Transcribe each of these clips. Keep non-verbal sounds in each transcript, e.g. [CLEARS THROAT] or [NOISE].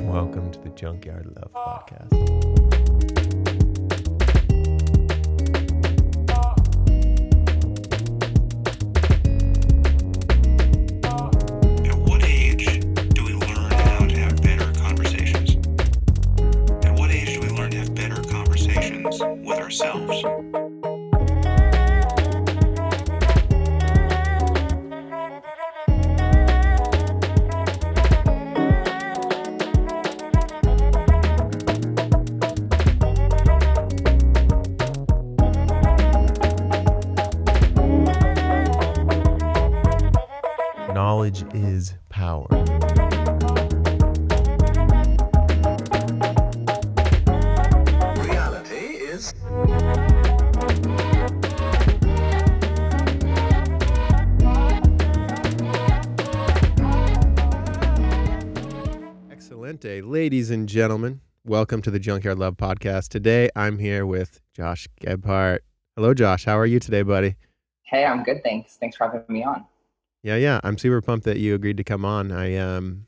welcome to the Junkyard Love Podcast. Gentlemen, welcome to the Junkyard Love Podcast. Today I'm here with Josh Gebhardt. Hello, Josh. How are you today, buddy? Hey, I'm good. Thanks. Thanks for having me on. Yeah, yeah. I'm super pumped that you agreed to come on. I um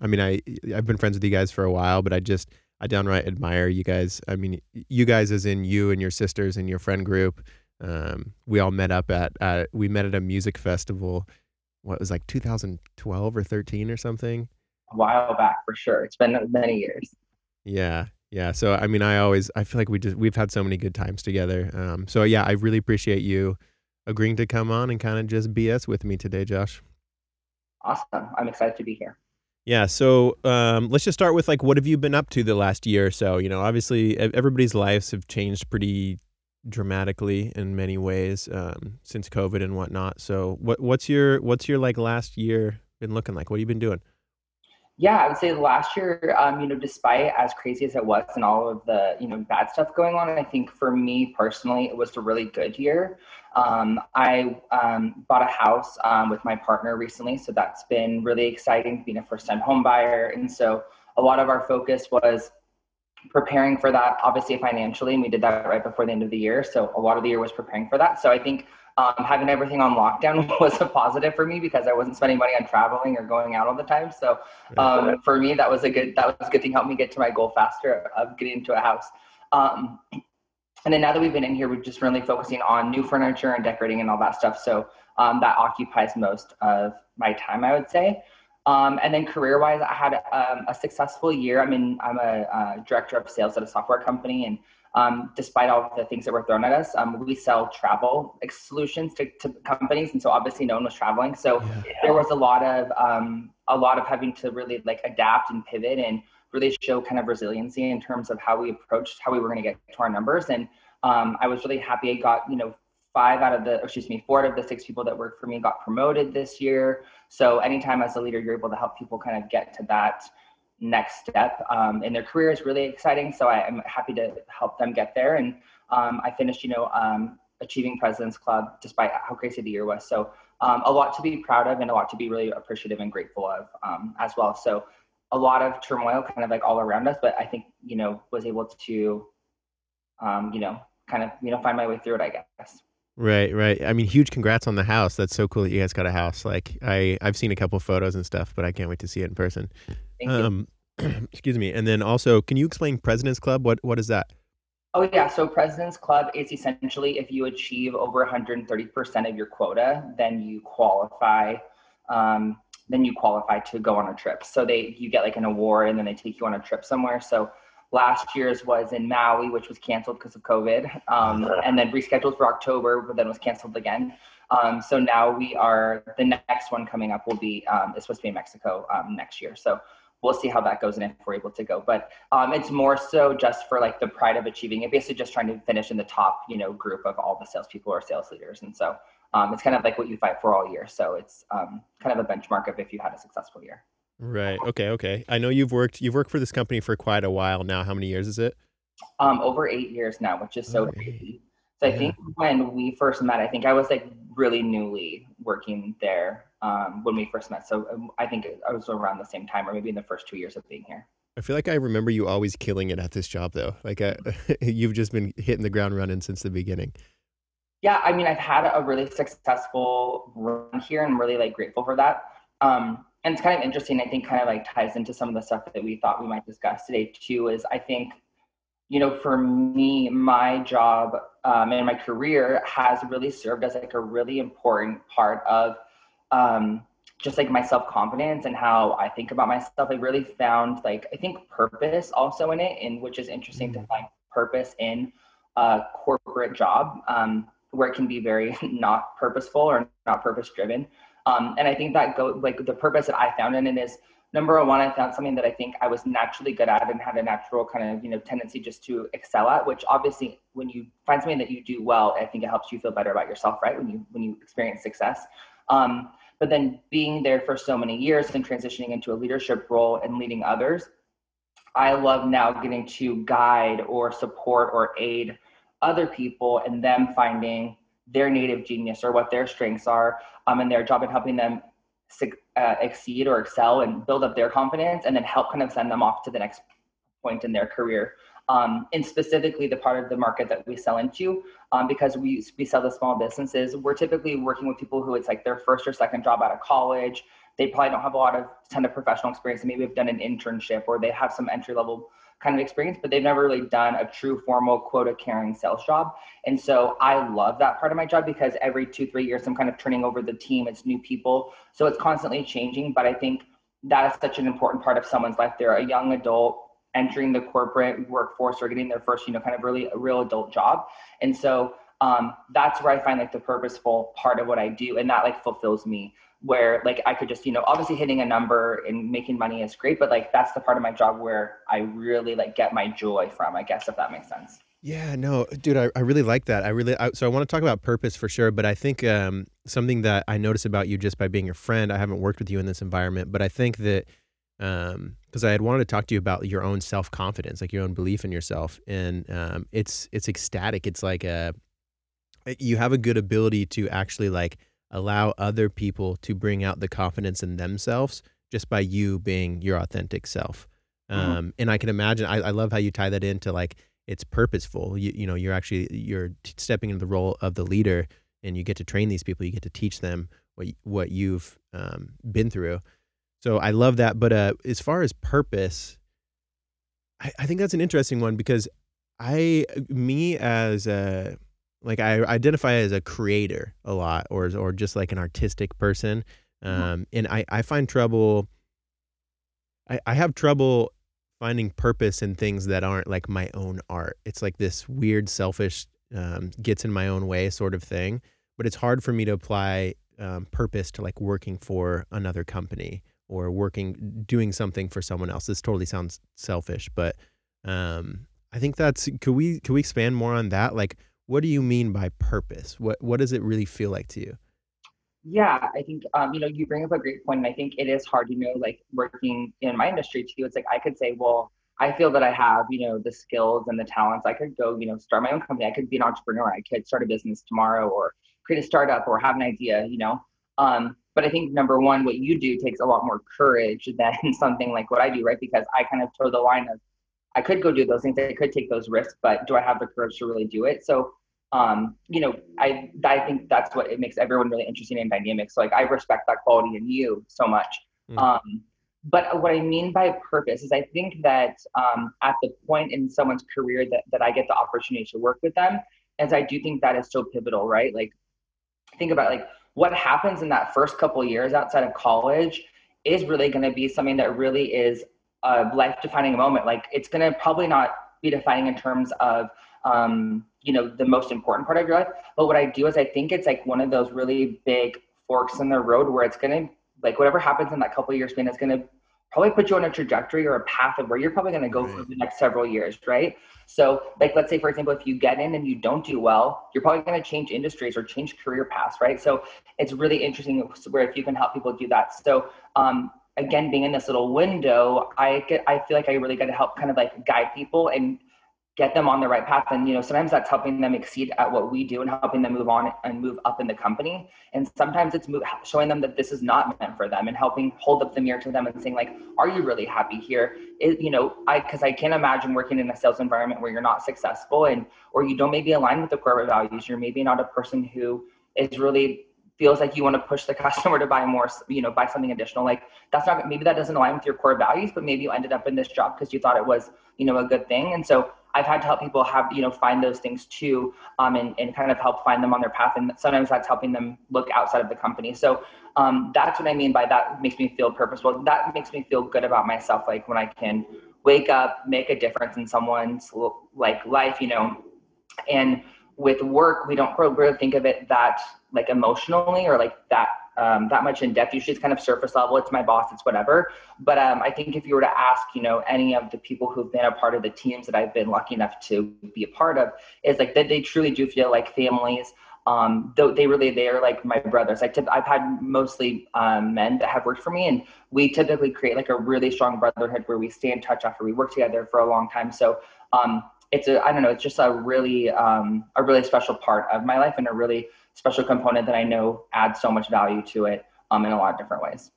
I mean I I've been friends with you guys for a while, but I just I downright admire you guys. I mean you guys as in you and your sisters and your friend group. Um we all met up at uh we met at a music festival what was like 2012 or 13 or something. A while back for sure. It's been many years. Yeah. Yeah. So I mean I always I feel like we just we've had so many good times together. Um so yeah, I really appreciate you agreeing to come on and kind of just BS with me today, Josh. Awesome. I'm excited to be here. Yeah, so um, let's just start with like, what have you been up to the last year or so? You know, obviously everybody's lives have changed pretty dramatically in many ways um, since COVID and whatnot. So, what what's your what's your like last year been looking like? What have you been doing? Yeah, I would say last year, um, you know, despite as crazy as it was and all of the, you know, bad stuff going on, I think for me personally, it was a really good year. Um, I um, bought a house um, with my partner recently, so that's been really exciting, being a first-time home buyer. And so a lot of our focus was preparing for that, obviously financially, and we did that right before the end of the year. So a lot of the year was preparing for that. So I think um, having everything on lockdown [LAUGHS] was a positive for me because I wasn't spending money on traveling or going out all the time. So um, for me, that was a good that was a good thing. Helped me get to my goal faster of getting into a house. Um, and then now that we've been in here, we're just really focusing on new furniture and decorating and all that stuff. So um, that occupies most of my time, I would say. Um, and then career-wise, I had um, a successful year. I mean, I'm a uh, director of sales at a software company, and um, despite all the things that were thrown at us, um, we sell travel solutions to, to companies, and so obviously no one was traveling. So Yeah. there was a lot of um, a lot of having to really like adapt and pivot and really show kind of resiliency in terms of how we approached how we were going to get to our numbers. And um, I was really happy. I got you know five out of the excuse me four out of the six people that worked for me got promoted this year. So anytime as a leader, you're able to help people kind of get to that next step um, in their career is really exciting. So I, am happy to help them get there. And um, I finished, you know, um, achieving President's Club despite how crazy the year was. So um, a lot to be proud of and a lot to be really appreciative and grateful of um, as well. So a lot of turmoil kind of like all around us, but I think, you know, was able to, um, you know, kind of, you know, find my way through it, I guess. Right, right. I mean, huge congrats on the house. That's so cool that you guys got a house. Like, I I've seen a couple photos and stuff, but I can't wait to see it in person. Thank you. Um, [CLEARS THROAT] excuse me. And then also, can you explain President's Club? What what is that? Oh yeah, so President's Club is essentially if you achieve over 130% of your quota, then you qualify. Um, then you qualify to go on a trip. So they you get like an award, and then they take you on a trip somewhere. So last year's was in Maui, which was canceled because of COVID, um, [LAUGHS] and then rescheduled for October, but then was canceled again. Um, so now we are the next one coming up will be um, it's supposed to be in Mexico um, next year. So we'll see how that goes and if we're able to go. But um, it's more so just for like the pride of achieving it. Basically, just trying to finish in the top, you know, group of all the salespeople or sales leaders. And so um, it's kind of like what you fight for all year. So it's um, kind of a benchmark of if you had a successful year. Right. Okay. Okay. I know you've worked you've worked for this company for quite a while now. How many years is it? Um, over eight years now, which is so Over crazy. So I think when we first met, I think I was like really newly working there um, when we first met. So um, I think I was around the same time, or maybe in the first two years of being here. I feel like I remember you always killing it at this job though. Like uh, [LAUGHS] you've just been hitting the ground running since the beginning. Yeah, I mean, I've had a really successful run here and really like grateful for that. Um, and it's kind of interesting. I think kind of like ties into some of the stuff that we thought we might discuss today too. Is I think, you know, for me, my job um, and my career has really served as like a really important part of um, just like my self confidence and how I think about myself. I really found like I think purpose also in it, and which is interesting mm-hmm. to find purpose in a corporate job um, where it can be very [LAUGHS] not purposeful or not purpose driven. Um, and I think that go like the purpose that I found in it is number one, I found something that I think I was naturally good at and had a natural kind of you know tendency just to excel at. Which obviously, when you find something that you do well, I think it helps you feel better about yourself, right? When you when you experience success. Um, but then being there for so many years and transitioning into a leadership role and leading others, I love now getting to guide or support or aid other people and them finding their native genius or what their strengths are um, in their job and helping them uh, exceed or excel and build up their confidence and then help kind of send them off to the next point in their career. Um, and specifically the part of the market that we sell into um, because we, we sell to small businesses we're typically working with people who it's like their first or second job out of college. They probably don't have a lot of ton of professional experience. And maybe have done an internship or they have some entry level kind of experience, but they've never really done a true formal quota carrying sales job. And so I love that part of my job because every two, three years, I'm kind of turning over the team. It's new people. So it's constantly changing. But I think that is such an important part of someone's life. They're a young adult entering the corporate workforce or getting their first, you know, kind of really a real adult job. And so um, that's where I find like the purposeful part of what I do. And that like fulfills me where like I could just, you know, obviously hitting a number and making money is great, but like that's the part of my job where I really like get my joy from, I guess, if that makes sense. Yeah, no, dude, I, I really like that. I really, I, so I want to talk about purpose for sure, but I think um, something that I notice about you just by being your friend, I haven't worked with you in this environment, but I think that um because i had wanted to talk to you about your own self-confidence like your own belief in yourself and um it's it's ecstatic it's like a you have a good ability to actually like allow other people to bring out the confidence in themselves just by you being your authentic self. Mm-hmm. Um, and I can imagine, I, I love how you tie that into like, it's purposeful. You, you know, you're actually, you're t- stepping into the role of the leader and you get to train these people. You get to teach them what, what you've um, been through. So I love that. But uh, as far as purpose, I, I think that's an interesting one because I, me as a, like I identify as a creator a lot, or or just like an artistic person. Mm-hmm. Um, and I I find trouble. I I have trouble finding purpose in things that aren't like my own art. It's like this weird, selfish, um, gets in my own way sort of thing. But it's hard for me to apply um, purpose to like working for another company or working doing something for someone else. This totally sounds selfish, but um, I think that's could we could we expand more on that? Like, what do you mean by purpose? What what does it really feel like to you? Yeah, I think um, you know you bring up a great point, and I think it is hard You know. Like working in my industry too, it's like I could say, well, I feel that I have you know the skills and the talents. I could go you know start my own company. I could be an entrepreneur. I could start a business tomorrow, or create a startup, or have an idea. You know, um, but I think number one, what you do takes a lot more courage [LAUGHS] than something like what I do, right? Because I kind of toe the line of I could go do those things. I could take those risks, but do I have the courage to really do it? So, um, you know, I I think that's what it makes everyone really interesting and dynamic. So, like, I respect that quality in you so much. Mm. Um, but what I mean by purpose is I think that um, at the point in someone's career that, that I get the opportunity to work with them, as I do think that is so pivotal, right? Like, think about like what happens in that first couple years outside of college is really going to be something that really is a life defining moment like it's going to probably not be defining in terms of um, you know the most important part of your life. But what i do is i think it's like one of those really big forks in the road where it's to like whatever happens in that couple of years span is going to probably put you on a trajectory or a path of where you're probably to go right. for the next several years right? So like let's say for example if you get in and you don't do well you're probably to change industries or change career paths right? So it's really interesting where if you can help people do that. So um, again being in this little window i get i feel like i really got to help kind of like guide people and get them on the right path and you know sometimes that's helping them exceed at what we do and helping them move on and move up in the company and sometimes it's move, showing them that this is not meant for them and helping hold up the mirror to them and saying like are you really happy here it, you know i because i can't imagine working in a sales environment where you're not successful and or you don't maybe align with the corporate values you're maybe not a person who is really feels like you want to push the [LAUGHS] customer to buy more, you know, buy something additional. Like that's not maybe that doesn't align with your core values, but maybe you ended up in this job because you thought it was, you know, a good thing. And so I've had to help people have, you know, find those things too, um, and, and kind of help find them on their path. And sometimes that's helping them look outside of the company. So um, that's what I mean by that makes me feel purposeful. That makes me feel good about myself. Like when I can wake up, make a difference in someone's like life, you know, and with work, we don't really think of it that like emotionally or like that um, that much in depth. Usually it's kind of surface level. It's my boss, it's whatever. But um, I think if you were to ask, you know, any of the people who've been a part of the teams that I've been lucky enough to be a part of, is like that they truly do feel like families. Um, though they really they are like my brothers. I tip, I've had mostly um, men that have worked for me, and we typically create like a really strong brotherhood where we stay in touch after we work together for a long time. So um, it's a I don't know, it's just a really um, a really special part of my life and a really special component that I know adds so much value to it um, in a lot of different ways.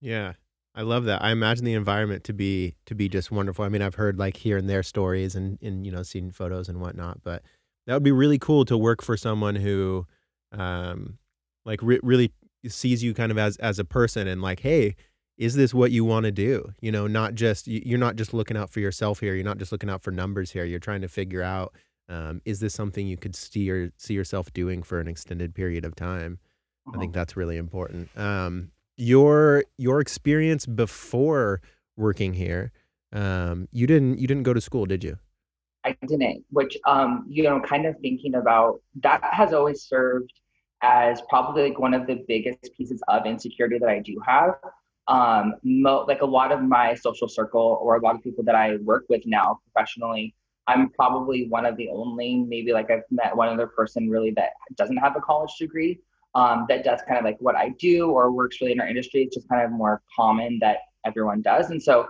Yeah. I love that. I imagine the environment to be to be just wonderful. I mean, I've heard like here and there stories and and you know seen photos and whatnot, but that would be really cool to work for someone who, um, like re- really sees you kind of as as a person and like, hey, is this what you want to do? You know, not just you're not just looking out for yourself here. You're not just looking out for numbers here. You're trying to figure out um, is this something you could see or see yourself doing for an extended period of time? I think uh-huh. that's really important. Um, your your experience before working here, um, you didn't you didn't go to school, did you? I didn't. Which um, you know, kind of thinking about that has always served as probably like one of the biggest pieces of insecurity that I do have. Um, mo- like a lot of my social circle or a lot of people that I work with now professionally I'm probably one of the only, maybe like I've met one other person really that doesn't have a college degree um, that does kind of like what I do or works really in our industry. It's just kind of more common that everyone does. And so,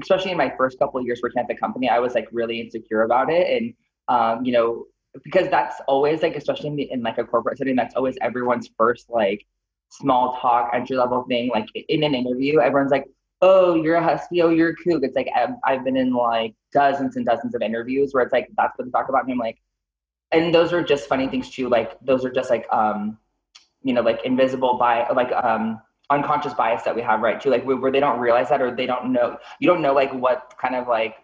especially in my first couple of years working at the company, I was like really insecure about it. And, um, you know, because that's always like, especially in, the, in like a corporate setting, that's always everyone's first like small talk entry level thing. Like in an interview, everyone's like, oh, you're a husky, oh, you're a Coug. It's like I've, I've been in like dozens and dozens of interviews where it's like that's what they talk about. And I'm like, and those are just funny things too. Like those are just like um, you know, like invisible by like um unconscious bias that we have, right? Too like where they don't realize that or they don't know. You don't know like what kind of like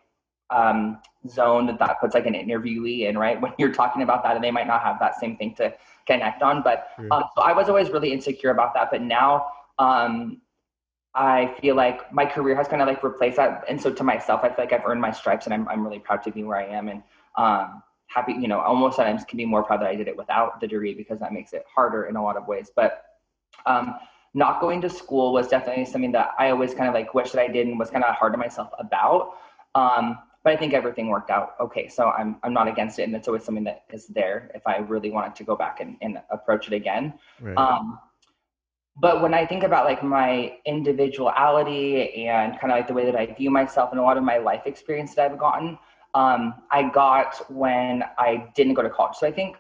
um zone that that puts like an interviewee in, right? When you're talking about that, and they might not have that same thing to connect on. But um, so I was always really insecure about that. But now um I feel like my career has kind of like replaced that. And so to myself, I feel like I've earned my stripes and I'm, I'm really proud to be where I am and um, happy, you know, almost sometimes can be more proud that I did it without the degree because that makes it harder in a lot of ways. But um, not going to school was definitely something that I always kind of like wish that I did and was kind of hard to myself about. Um, but I think everything worked out okay. So I'm, I'm not against it. And it's always something that is there if I really wanted to go back and, and approach it again. Right. But when I think about like my individuality and kind of like the way that I view myself and a lot of my life experience that I've gotten, um, I got when I didn't go to college. So I think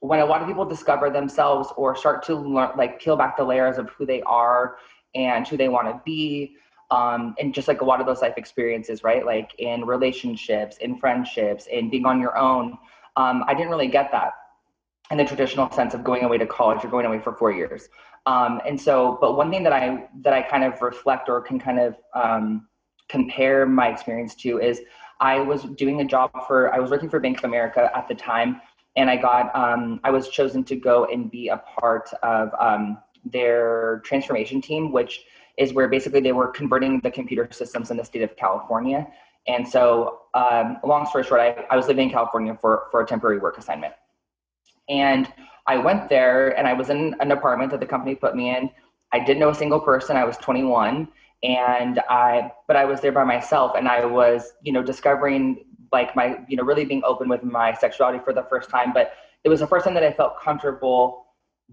when a lot of people discover themselves or start to learn, like peel back the layers of who they are and who they want to be, um, and just like a lot of those life experiences, right? Like in relationships, in friendships, in being on your own, um, I didn't really get that in the traditional sense of going away to college or going away for four years. Um, and so, but one thing that I that I kind of reflect or can kind of um, compare my experience to is I was doing a job for I was working for Bank of America at the time, and I got um, I was chosen to go and be a part of um, their transformation team, which is where basically they were converting the computer systems in the state of California. And so, um, long story short, I, I was living in California for for a temporary work assignment, and I went there and I was in an apartment that the company put me in. I didn't know a single person. I was 21 and I, but I was there by myself and I was, you know, discovering like my, you know, really being open with my sexuality for the first time. But it was the first time that I felt comfortable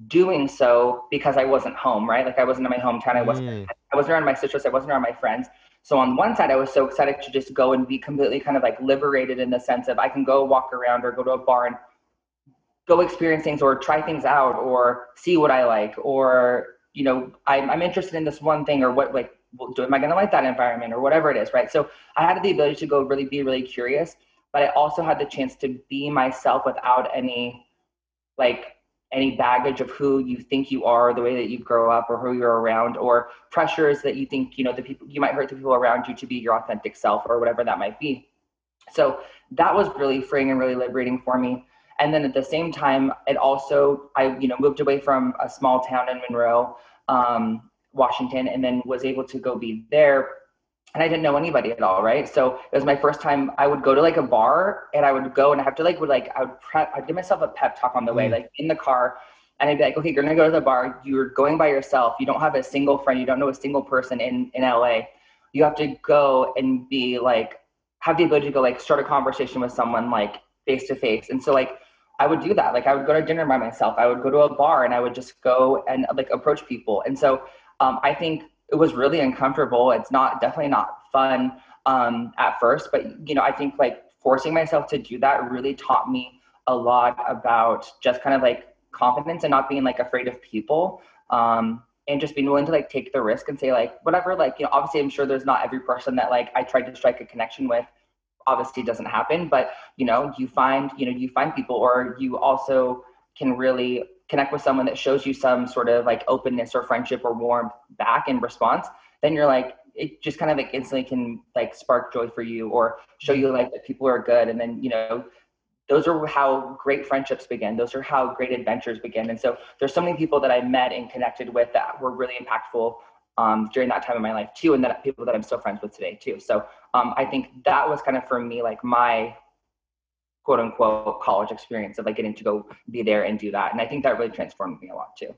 doing so because I wasn't home, right? Like I wasn't in my hometown. I wasn't, mm. I wasn't around my sisters. I wasn't around my friends. So on one side, I was so excited to just go and be completely kind of like liberated in the sense of I can go walk around or go to a bar and go experience things or try things out or see what I like or you know I'm, I'm interested in this one thing or what like do am I going to like that environment or whatever it is right so I had the ability to go really be really curious but I also had the chance to be myself without any like any baggage of who you think you are, the way that you grow up, or who you're around, or pressures that you think you know the people you might hurt the people around you to be your authentic self, or whatever that might be. So that was really freeing and really liberating for me. And then at the same time, it also I you know moved away from a small town in Monroe, um, Washington, and then was able to go be there and I didn't know anybody at all, right? So it was my first time. I would go to like a bar, and I would go and I have to like would like I would prep. I'd give myself a pep talk on the way, mm. like in the car, and I'd be like, okay, you're gonna go to the bar. You're going by yourself. You don't have a single friend. You don't know a single person in in LA. You have to go and be like have the ability to go like start a conversation with someone like face to face. And so like I would do that. Like I would go to dinner by myself. I would go to a bar and I would just go and like approach people. And so um, I think it was really uncomfortable. It's not definitely not fun um, at first, but you know, I think like forcing myself to do that really taught me a lot about just kind of like confidence and not being like afraid of people. Um, and just being willing to like take the risk and say like whatever like you know obviously i'm sure there's not every person that like i tried to strike a connection with obviously doesn't happen but you know you find you know you find people or you also can really connect with someone that shows you some sort of like openness or friendship or warmth back in response, then you're like, it just kind of like instantly can like spark joy for you or show you like that people are good. And then, you know, those are how great friendships begin. Those are how great adventures begin. And so there's so many people that I met and connected with that were really impactful um, during that time in my life too. And that people that I'm still friends with today too. So um, I think that was kind of for me, like my quote unquote college experience of like getting to go be there and do that. And I think that really transformed me a lot too.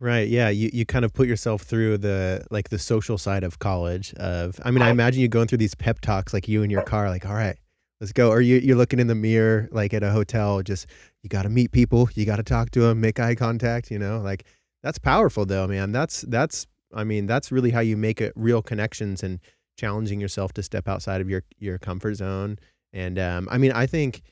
Right. Yeah. You you kind of put yourself through the like the social side of college. Of I mean, I imagine you going through these pep talks like you in your car, like, all right, let's go. Or you you're looking in the mirror like at a hotel, just you got to meet people, you got to talk to them, make eye contact. You know, like that's powerful though, man. That's that's I mean, that's really how you make it real connections and challenging yourself to step outside of your your comfort zone and um, I mean, I think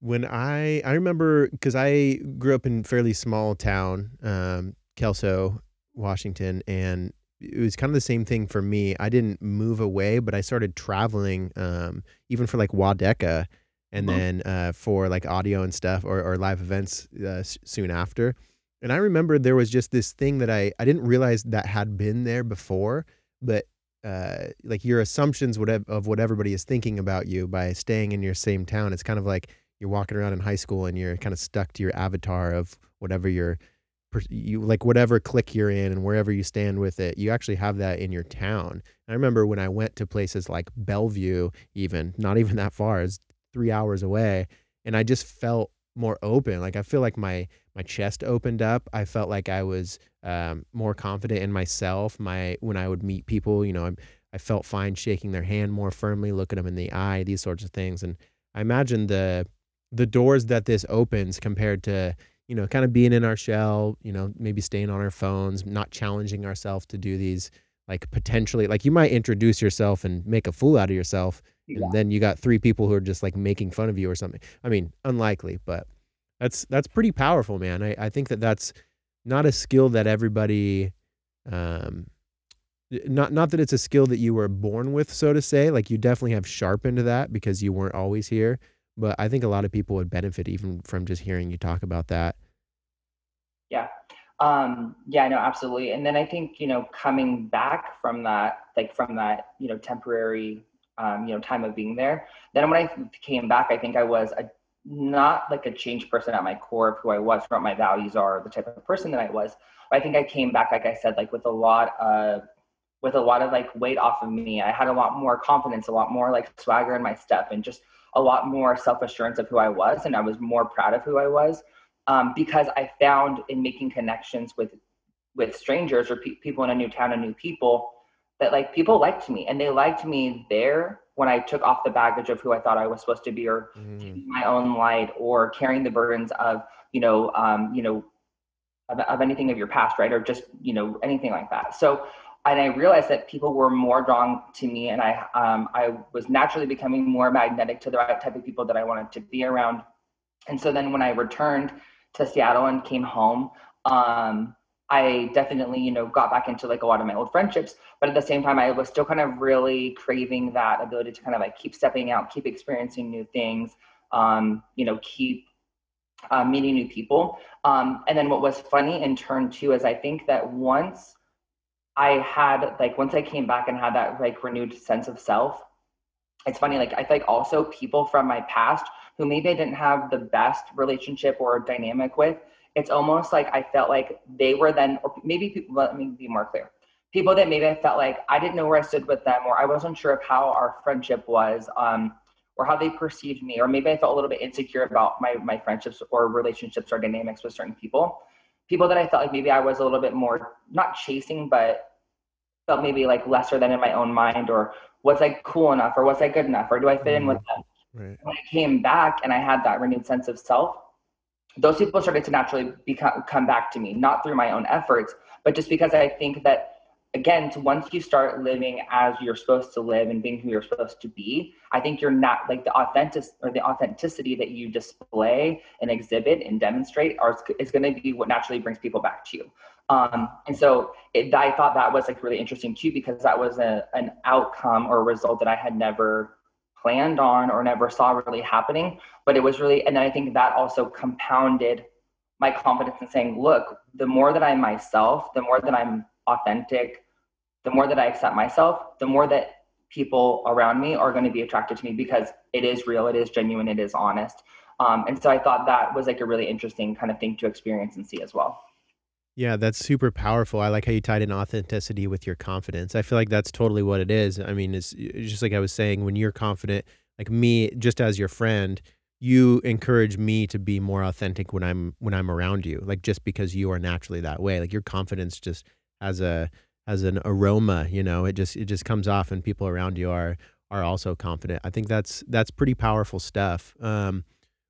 when I I remember because I grew up in fairly small town, um, Kelso, Washington, and it was kind of the same thing for me. I didn't move away, but I started traveling, um, even for like Wadeka, and mm-hmm. then uh, for like audio and stuff or, or live events uh, soon after. And I remember there was just this thing that I I didn't realize that had been there before, but uh, like your assumptions whatever, of what everybody is thinking about you by staying in your same town. It's kind of like you're walking around in high school and you're kind of stuck to your avatar of whatever you're you like whatever clique you're in and wherever you stand with it you actually have that in your town i remember when i went to places like bellevue even not even that far it's three hours away and i just felt more open like i feel like my my chest opened up i felt like i was um, more confident in myself. My when I would meet people, you know, I, I felt fine shaking their hand more firmly, looking them in the eye, these sorts of things. And I imagine the the doors that this opens compared to you know kind of being in our shell, you know, maybe staying on our phones, not challenging ourselves to do these like potentially like you might introduce yourself and make a fool out of yourself yeah. and then you got three people who are just like making fun of you or something i mean unlikely but that's that's pretty powerful man. I, I think that that's not a skill that everybody um not not that it's a skill that you were born with so to say. Like you definitely have sharpened that because you weren't always here. But i think a lot of people would benefit even from just hearing you talk about that. Yeah. Um yeah no absolutely. And then i think you know coming back from that like from that you know temporary um you know time of being there then when i came back i think i was a not like a changed person at my core of who I was, what my values are, the type of person that I was. But I think I came back, like I said, like with a lot of with a lot of like weight off of me. I had a lot more confidence, a lot more like swagger in my step, and just a lot more self assurance of who I was, and I was more proud of who I was um, because I found in making connections with with strangers or pe- people in a new town and new people that like people liked me and they liked me there when I took off the baggage of who I thought I was supposed to be, or mm. my own light, or carrying the burdens of you know, um, you know, of, of anything of your past, right, or just you know anything like that. So, and I realized that people were more drawn to me, and I um, I was naturally becoming more magnetic to the right type of people that I wanted to be around. And so then when I returned to Seattle and came home, um, I definitely, you know, got back into like a lot of my old friendships, but at the same time, I was still kind of really craving that ability to kind of like keep stepping out, keep experiencing new things, um, you know, keep um, meeting new people. Um, and then what was funny in turn too is I think that once I had like once I came back and had that like renewed sense of self, it's funny like I think also people from my past who maybe I didn't have the best relationship or dynamic with, it's almost like I felt like they were then, or maybe people, let me be more clear. People that maybe I felt like I didn't know where I stood with them, or I wasn't sure of how our friendship was. Um, or how they perceived me, or maybe I felt a little bit insecure about my my friendships or relationships or dynamics with certain people. People that I felt like maybe I was a little bit more not chasing, but felt maybe like lesser than in my own mind, or was I cool enough, or was I good enough, or do I fit in with them? Right. When I came back and I had that renewed sense of self, those people started to naturally become come back to me, not through my own efforts, but just because I think that again, once you start living as you're supposed to live and being who you're supposed to be, I think you're not like the authentic or the authenticity that you display and exhibit and demonstrate are, is going to be what naturally brings people back to you. Um, and so it, I thought that was like really interesting too, because that was a, an outcome or a result that I had never planned on or never saw really happening. But it was really, and I think that also compounded my confidence in saying, look, the more that I'm myself, the more that I'm authentic, the more that I accept myself, the more that people around me are going to be attracted to me because it is real, it is genuine, it is honest. Um, and so I thought that was like a really interesting kind of thing to experience and see as well. Yeah, that's super powerful. I like how you tied in authenticity with your confidence. I feel like that's totally what it is. I mean, it's, just like I was saying, when you're confident, like me, just as your friend, you encourage me to be more authentic when I'm when I'm around you. Like just because you are naturally that way. Like your confidence just has a has an aroma, you know, it just it just comes off and people around you are are also confident. I think that's that's pretty powerful stuff. Um,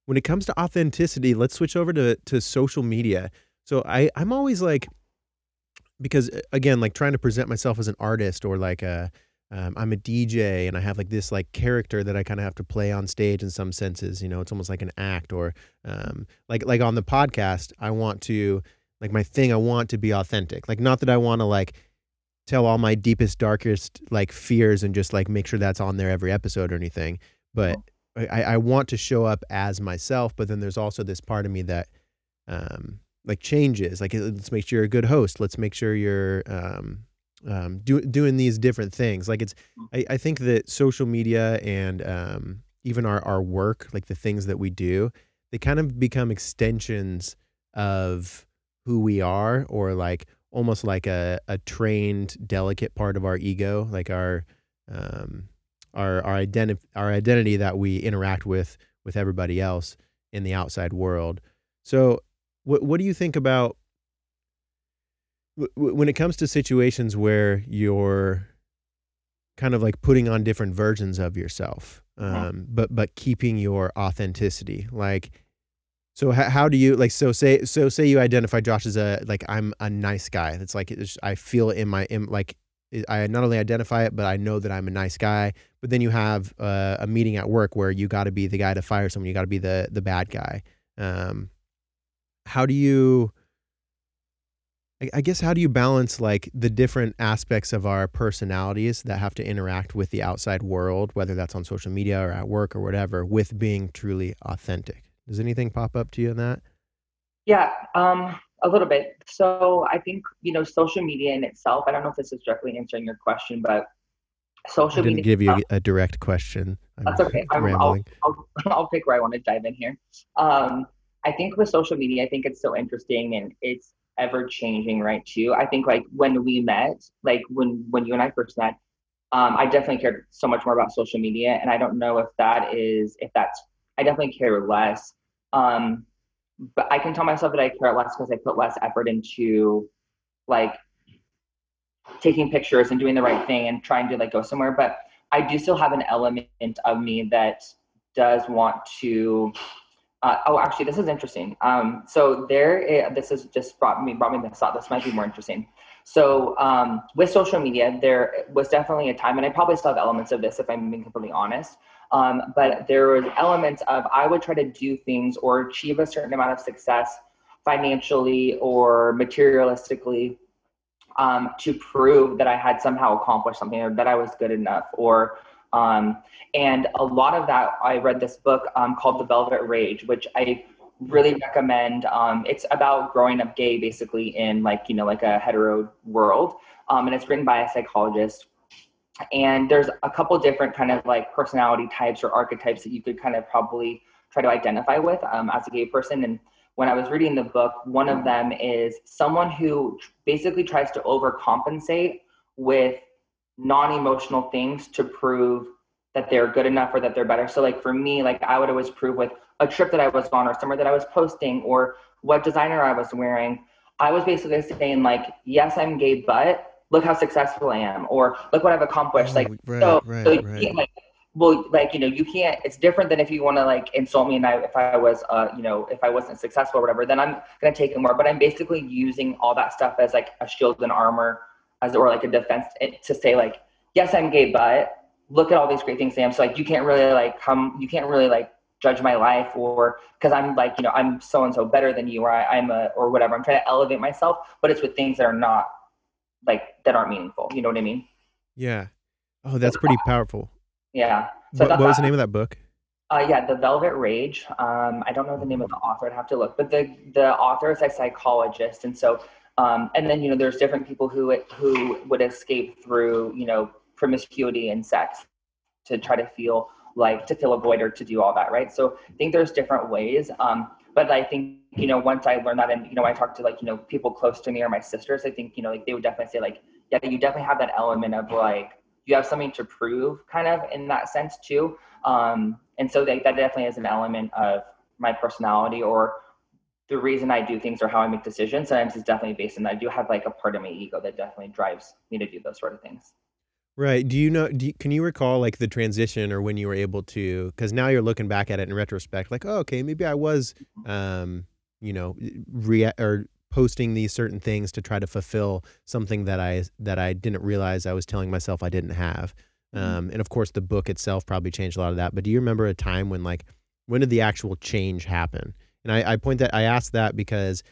when it comes to authenticity, let's switch over to to social media. So I I'm always like because again, like trying to present myself as an artist or like a um, I'm a DJ and I have like this like character that I kind of have to play on stage in some senses. You know, it's almost like an act or um, like like on the podcast. I want to like my thing. I want to be authentic. Like not that I want to like tell all my deepest, darkest like fears and just like make sure that's on there every episode or anything. But. I, I want to show up as myself. But then there's also this part of me that um, like changes. Like let's make sure you're a good host. Let's make sure you're um, um, do, doing these different things. Like it's, mm. I, I think that social media and um, even our, our work, like the things that we do, they kind of become extensions of who we are or like almost like a, a trained delicate part of our ego like our um, our our identity our identity that we interact with with everybody else in the outside world so what what do you think about when it comes to situations where you're kind of like putting on different versions of yourself um, but but keeping your authenticity like so how, how do you like so say so say you identify Josh as a like I'm a nice guy. That's like I feel in my in like I not only identify it, but I know that I'm a nice guy. But then you have uh, a meeting at work where you got to be the guy to fire someone. You got to be the the bad guy. Um, how do you? I guess how do you balance like the different aspects of our personalities that have to interact with the outside world, whether that's on social media or at work or whatever, with being truly authentic? Does anything pop up to you in that? Yeah, um, a little bit. So I think you know social media in itself. I don't know if this is directly answering your question, but social I didn't media. give you a direct question. I'm that's okay. i will I'll, [LAUGHS] I'll pick where I want to dive in here. Um, I think with social media, I think it's so interesting and it's ever changing, right? Too. I think like when we met, like when when you and I first met, um, I definitely cared so much more about social media, and I don't know if that is if that's I definitely care less um, but I can tell myself that I care less because I put less effort into like taking pictures and doing the right thing and trying to like go somewhere. But I do still have an element of me that does want to. Uh, oh, actually, this is interesting. Um, so there, this has just brought me brought me this thought. This might be more interesting. So um, with social media, there was definitely a time, and I probably still have elements of this if I'm being completely honest, um, but there was elements of I would try to do things or achieve a certain amount of success financially or materialistically um, to prove that I had somehow accomplished something or that I was good enough or um, and a lot of that I read this book um, called The Velvet Rage, which I really recommend. Um, it's about growing up gay, basically in like you know like a hetero world, um, and it's written by a psychologist. And there's a couple different kind of like personality types or archetypes that you could kind of probably try to identify with um, as a gay person. And when I was reading the book, one of them is someone who basically tries to overcompensate with non-emotional things to prove that they're good enough or that they're better. So like for me, like I would always prove with a trip that I was on or somewhere that I was posting or what designer I was wearing. I was basically saying like, yes, I'm gay, but look how successful I am, or look what I've accomplished. Oh, like, right, so, right, so right. like, well, like you know, you can't. It's different than if you want to like insult me, and I, if I was, uh, you know, if I wasn't successful or whatever, then I'm gonna take it more. But I'm basically using all that stuff as like a shield and armor, as or like a defense eh, to say like, yes, I'm gay, but look at all these great things I am. So like, you can't really like come, you can't really like judge my life or because I'm like, you know, I'm so and so better than you or I, I'm a or whatever. I'm trying to elevate myself, but it's with things that are not like that aren't meaningful. You know what I mean? Yeah. Oh, that's pretty powerful. Yeah. So what, what was the name of that book? Uh, yeah, The Velvet Rage. Um, I don't know the name of the author. I'd have to look, but the the author is a psychologist, and so um, and then you know there's different people who who would escape through you know promiscuity and sex to try to feel like to fill a void or to do all that, right? So I think there's different ways. Um, but I think, you know, once I learned that and, you know, I talked to like, you know, people close to me or my sisters, I think, you know, like they would definitely say like, yeah, you definitely have that element of like, you have something to prove kind of in that sense too. Um, and so that, that definitely is an element of my personality or the reason I do things or how I make decisions. Sometimes is definitely based on that. I do have like a part of my ego that definitely drives me to do those sort of things. Right. Do you know? Do you, can you recall like the transition or when you were able to? Because now you're looking back at it in retrospect, like, oh, okay, maybe I was, um, you know, rea- or posting these certain things to try to fulfill something that I that I didn't realize I was telling myself I didn't have. Mm-hmm. Um, and of course, the book itself probably changed a lot of that. But do you remember a time when like when did the actual change happen? And I, I point that I ask that because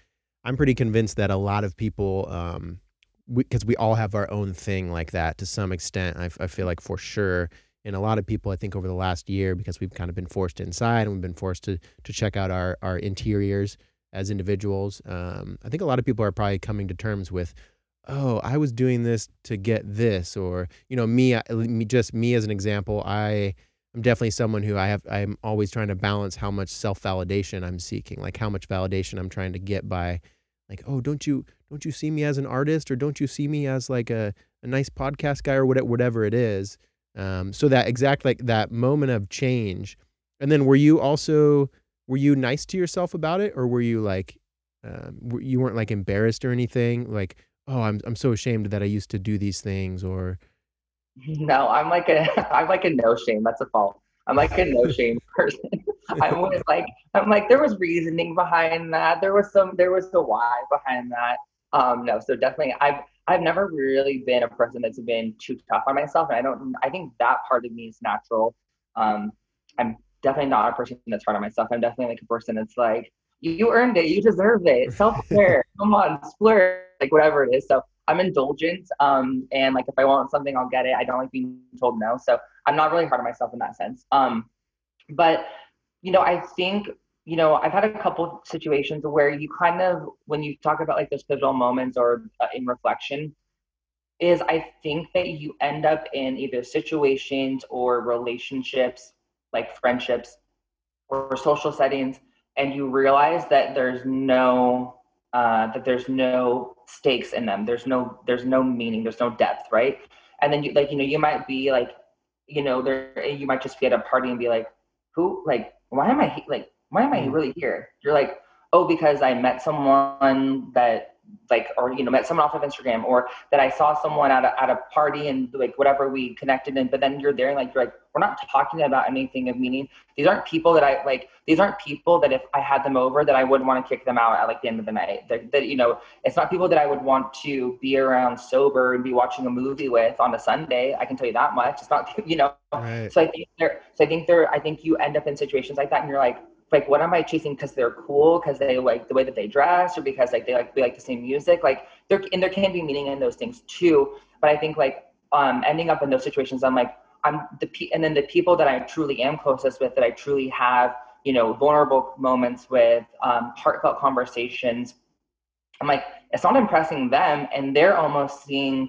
I'm pretty convinced that a lot of people um, because we, we, all have our own thing like that to some extent. I, I feel like for sure. And a lot of people, I think, over the last year, because we've kind of been forced inside and we've been forced to to check out our our interiors as individuals. Um, I think a lot of people are probably coming to terms with, oh, I was doing this to get this, or you know, me, me just me as an example, I I'm definitely someone who I have I'm always trying to balance how much self validation I'm seeking, like how much validation I'm trying to get by like oh don't you don't you see me as an artist or don't you see me as like a, a nice podcast guy or whatever, whatever it is? Um, so that exact like that moment of change. And then were you also were you nice to yourself about it or were you like um, you weren't like embarrassed or anything? Like oh I'm, I'm so ashamed that i used to do these things or [LAUGHS] no i'm like a [LAUGHS] i'm like a no shame that's a fault i'm like a no [LAUGHS] shame person I was like, I'm like, there was reasoning behind that. There was some, there was the why behind that. Um, no, so definitely, I've, I've never really been a person that's been too tough on myself, and I don't. I think that part of me is natural. Um, I'm definitely not a person that's hard on myself. I'm definitely like a person that's like, you earned it, you deserve it, self care, come on, splurge, like whatever it is. So I'm indulgent, um, and like if I want something, I'll get it. I don't like being told no, so I'm not really hard on myself in that sense. Um, but you know, I think, you know, I've had a couple situations where you kind of, when you talk about like those pivotal moments or uh, in reflection, is I think that you end up in either situations or relationships, like friendships or social settings, and you realize that there's no uh, that there's no stakes in them. There's no there's no meaning. There's no depth, right? And then you like you know you might be like you know there you might just be at a party and be like who like why am I like, why am I mm. really here? You're like, oh, because I met someone that like or you know met someone off of instagram or that i saw someone at a, at a party and like whatever we connected in but then you're there and like you're like we're not talking about anything of meaning. These aren't people that i like these aren't people that if i had them over that i wouldn't want to kick them out at like the end of the night. That, that you know it's not people that i would want to be around sober and be watching a movie with on a sunday i can tell you that much. It's not [LAUGHS] you know? Right. so i think there so i think there i think you end up in situations like that and you're like like what am I chasing because they're cool because they like the way that they dress or because like they like we like the same music? Like there and there can be meaning in those things too. But I think like um ending up in those situations I'm like I'm the and then the people that I truly am closest with that I truly have you know, vulnerable moments with um, heartfelt conversations. I'm like, it's not impressing them, and they're almost seeing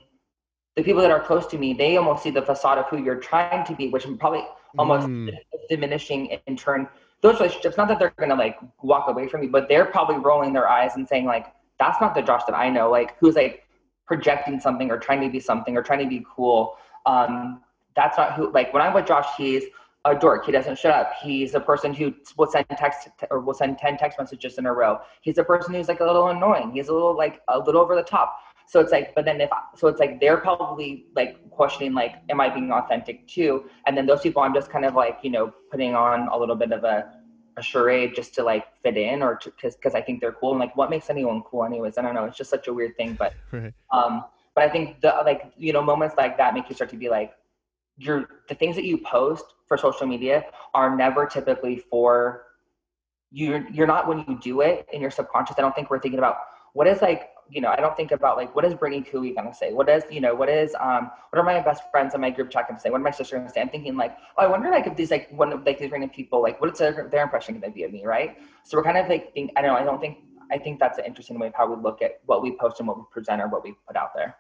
the people that are close to me. They almost see the facade of who you're trying to be, which is probably almost Mm. diminishing in turn those relationships. Not that they're gonna like walk away from you, but they're probably rolling their eyes and saying like, "That's not the Josh that I know." Like, who's like projecting something or trying to be something or trying to be cool. Um, that's not who. Like when I'm with Josh, he's a dork. He doesn't shut up. He's a person who will send text or will send ten text messages in a row. He's a person who's like a little annoying. He's a little like a little over the top. So it's like, but then if so, it's like they're probably like questioning like, am I being authentic too? And then those people, I'm just kind of like you know putting on a little bit of a a charade just to like fit in or because because I think they're cool and like what makes anyone cool anyways I don't know it's just such a weird thing but [LAUGHS] Right. um but I think the like you know moments like that make you start to be like the things that you post for social media are never typically for you're you're not when you do it in your subconscious I don't think we're thinking about what is like you know I don't think about like what is Brittany Cooey gonna say? What is you know what is um what are my best friends in my group chat gonna say? What are my sister gonna say? I'm thinking like oh I wonder like if these like one of like these random people like what's their, their impression gonna be of me right? So we're kind of like think I don't know I don't think I think that's an interesting way of how we look at what we post and what we present or what we put out there.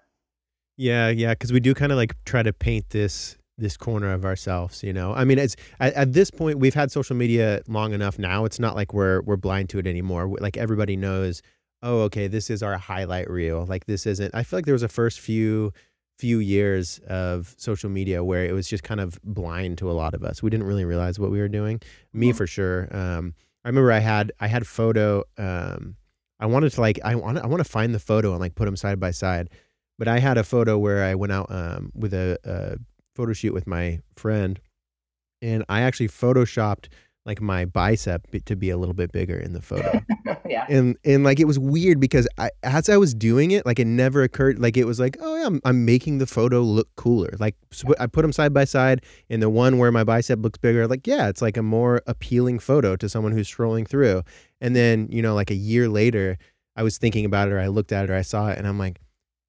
Yeah, yeah, because we do kind of like try to paint this this corner of ourselves, you know. I mean, it's at, at this point we've had social media long enough now. It's not like we're we're blind to it anymore. Like everybody knows, oh, okay, this is our highlight reel. Like this isn't. I feel like there was a first few few years of social media where it was just kind of blind to a lot of us. We didn't really realize what we were doing. Me Mhm. for sure. Um, I remember I had I had photo. Um, I wanted to like I want I want to find the photo and like put them side by side. But I had a photo where I went out um, with a, a photo shoot with my friend, and I actually photoshopped like my bicep to be a little bit bigger in the photo. [LAUGHS] yeah and and like it was weird because I, as I was doing it, like it never occurred. Like it was like, oh yeah, I'm, I'm making the photo look cooler. Like so I put them side by side, and the one where my bicep looks bigger, like yeah, it's like a more appealing photo to someone who's scrolling through. And then you know, like a year later, I was thinking about it, or I looked at it, or I saw it, and I'm like,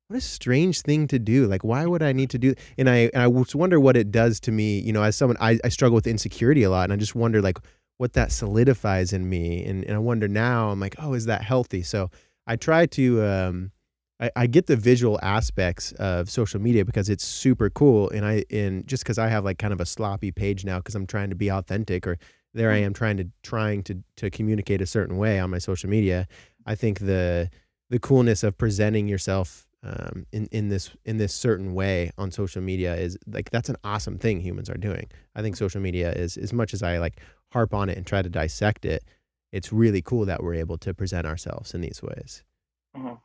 what a strange thing to do. Like why would I need to do? And I and I just wonder what it does to me. You know, as someone, I, I struggle with insecurity a lot, and I just wonder like what that solidifies in me. And, and I wonder now, I'm like, oh, is that healthy? So I try to, um, I, I get the visual aspects of social media because it's super cool. And I, and just cause I have like kind of a sloppy page now, cause I'm trying to be authentic or there I am trying to, trying to, to communicate a certain way on my social media. I think the, the coolness of presenting yourself um, in, in this in this certain way on social media is like that's an awesome thing humans are doing. I think social media is as much as I like harp on it and try to dissect it, it's really cool that we're able to present ourselves in these ways. Mhm.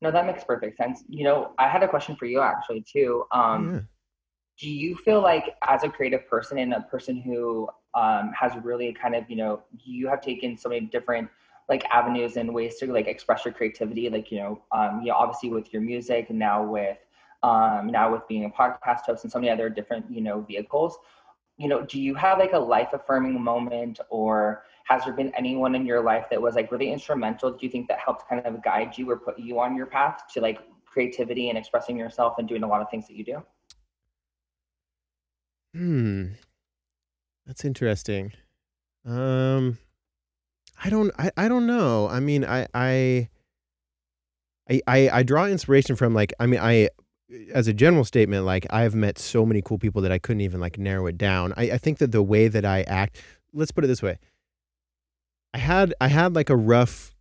No, that makes perfect sense. You know, I had a question for you actually too. Um, yeah. do you feel like as a creative person and a person who um, has really kind of you know you have taken so many different like avenues and ways to like express your creativity like you know um, you know obviously with your music and now with um, now with being a podcast host and so many other different you know vehicles you know do you have like a life affirming moment or has there been anyone in your life that was like really instrumental do you think that helped kind of guide you or put you on your path to like creativity and expressing yourself and doing a lot of things that you do Hmm. That's interesting. Um I don't I, I don't know. I mean I I I I draw inspiration from like I mean I as a general statement, like I've met so many cool people that I couldn't even like narrow it down. I, I think that the way that I act let's put it this way. I had I had like a rough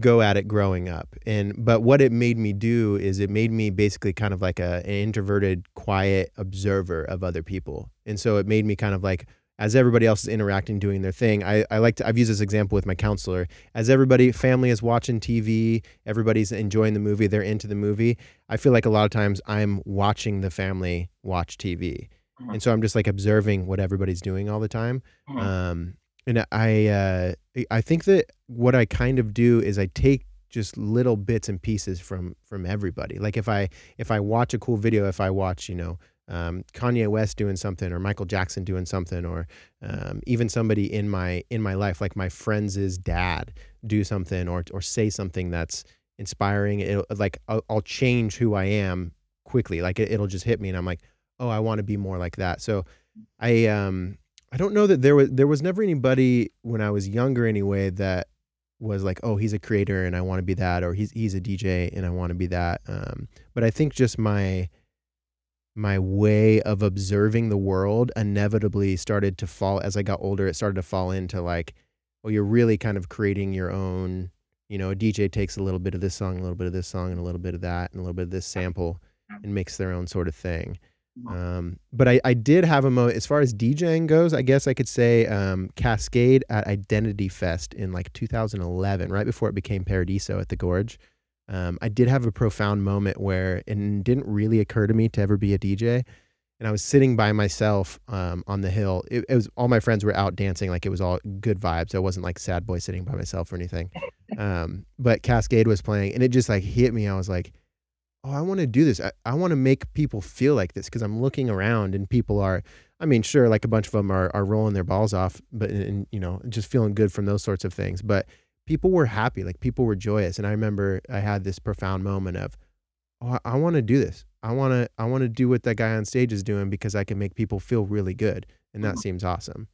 go at it growing up and but what it made me do is it made me basically kind of like a, an introverted quiet observer of other people and so it made me kind of like as everybody else is interacting doing their thing i, I like to i've used this example with my counselor as everybody family is watching tv everybody's enjoying the movie they're into the movie i feel like a lot of times i'm watching the family watch tv Mhm. and so i'm just like observing what everybody's doing all the time Mhm. um, and I, uh, I think that what I kind of do is I take just little bits and pieces from from everybody. Like if I if I watch a cool video, if I watch you know um, Kanye West doing something or Michael Jackson doing something or um, even somebody in my in my life like my friend's dad do something or or say something that's inspiring. It like I'll, I'll change who I am quickly. Like it, it'll just hit me and I'm like, oh, I want to be more like that. So I um I don't know that there was there was never anybody when I was younger anyway that was like, oh, he's a creator and I want to be that, or he's he's a DJ and I want to be that. Um, but I think just my my way of observing the world inevitably started to fall as I got older. It started to fall into like, well, you're really kind of creating your own. You know, a DJ takes a little bit of this song, a little bit of this song, and a little bit of that, and a little bit of this sample, and makes their own sort of thing. Um, but I, I did have a moment as far as DJing goes. I guess I could say um, Kaskade at Identity Fest in like 2011, right before it became Paradiso at the Gorge. Um, I did have a profound moment where it didn't really occur to me to ever be a DJ. And I was sitting by myself um, on the hill. It, it, was all my friends were out dancing, like it was all good vibes. I wasn't like sad boy sitting by myself or anything. Um, but Kaskade was playing, and it just like hit me. I was like, oh, I want to do this. I, I want to make people feel like this because I'm looking around and people are, I mean, sure, like a bunch of them are, are rolling their balls off, but, and, you know, just feeling good from those sorts of things. But people were happy, like people were joyous. And I remember I had this profound moment of, oh, I, I want to do this. I want to, I want to do what that guy on stage is doing because I can make people feel really good. And that mm-hmm. seems awesome.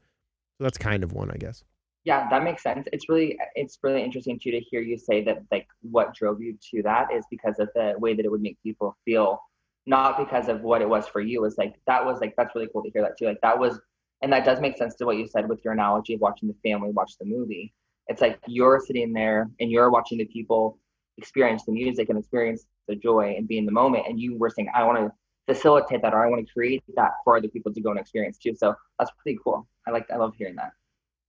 So that's kind of one, I guess yeah that makes sense it's really it's really interesting too to hear you say that like what drove you to that is because of the way that it would make people feel not because of what it was for you it's like that was like that's really cool to hear that too like that was and that does make sense to what you said with your analogy of watching the family watch the movie it's like you're sitting there and you're watching the people experience the music and experience the joy and be in the moment and you were saying i want to facilitate that or i want to create that for other people to go and experience too so that's pretty cool i like i love hearing that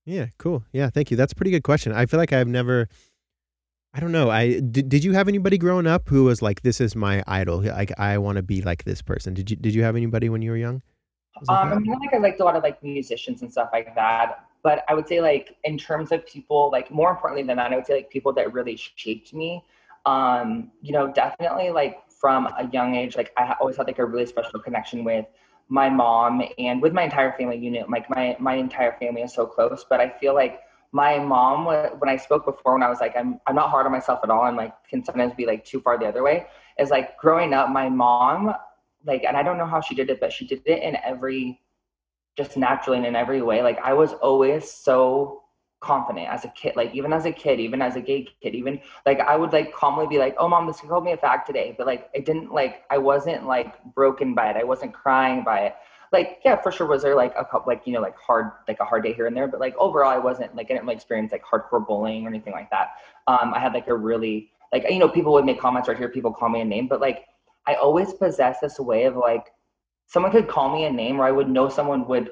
yeah, cool. Yeah, thank you. That's a pretty good question. I feel like I've never I don't know. I did, did you have anybody growing up who was like this is my idol? Like I want to be like this person. Did you did you have anybody when you were young? Um, I mean, like I liked a lot of like musicians and stuff like that. But I would say like in terms of people, like more importantly than that, I would say like people that really shaped me. Um, you know, definitely like from a young age, like I always had like a really special connection with my mom and with my entire family unit like my my entire family is so close but i feel like my mom when i spoke before when i was like i'm, I'm not hard on myself at all and like can sometimes be like too far the other way is like growing up my mom like and i don't know how she did it but she did it in every just naturally and in every way like i was always so confident as a kid, like even as a kid, even as a gay kid, even like I would like calmly be like, oh mom, this called me a fact today. But like it didn't like I wasn't like broken by it. I wasn't crying by it. Like, yeah, for sure was there like a couple like, you know, like hard like a hard day here and there. But like overall I wasn't like I didn't really experience like hardcore bullying or anything like that. Um I had like a really like you know, people would make comments right here, people call me a name, but like I always possess this way of like someone could call me a name or I would know someone would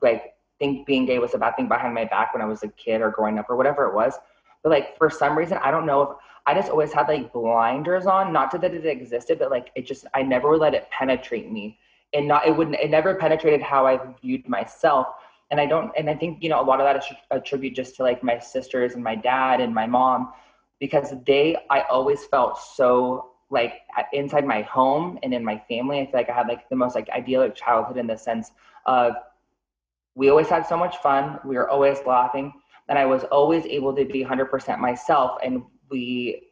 like think being gay was a bad thing behind my back when I was a kid or growing up or whatever it was. But like for some reason, I don't know if I just always had like blinders on, not to that it existed, but like it just I never let it penetrate me. And not it wouldn't it never penetrated how I viewed myself. And I don't and I think, you know, a lot of that is attribute just to like my sisters and my dad and my mom because they I always felt so like uh, inside my home and in my family. I feel like I had like the most like idyllic childhood in the sense of we always had so much fun. We were always laughing. And I was always able to be 100% myself. And we,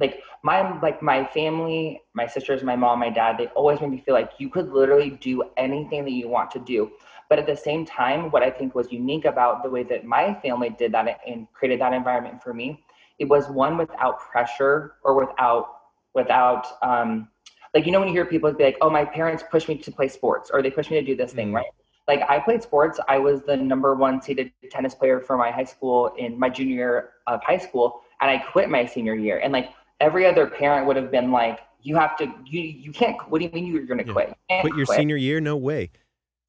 like, my, like, my family, my sisters, my mom, my dad, they always made me feel like you could literally do anything that you want to do. But at the same time, what I think was unique about the way that my family did that and created that environment for me, it was one without pressure or without, without, um, like you know when you hear people be like, "Oh, my parents pushed me to play sports," or they pushed me to do this thing, mm-hmm. right? like I played sports. I was the number one seeded tennis player for my high school in my junior year of high school, and I quit my senior year. And like every other parent would have been like, "You have to, you you can't. What do you mean you're going to yeah. quit? You quit your quit. senior year? No way."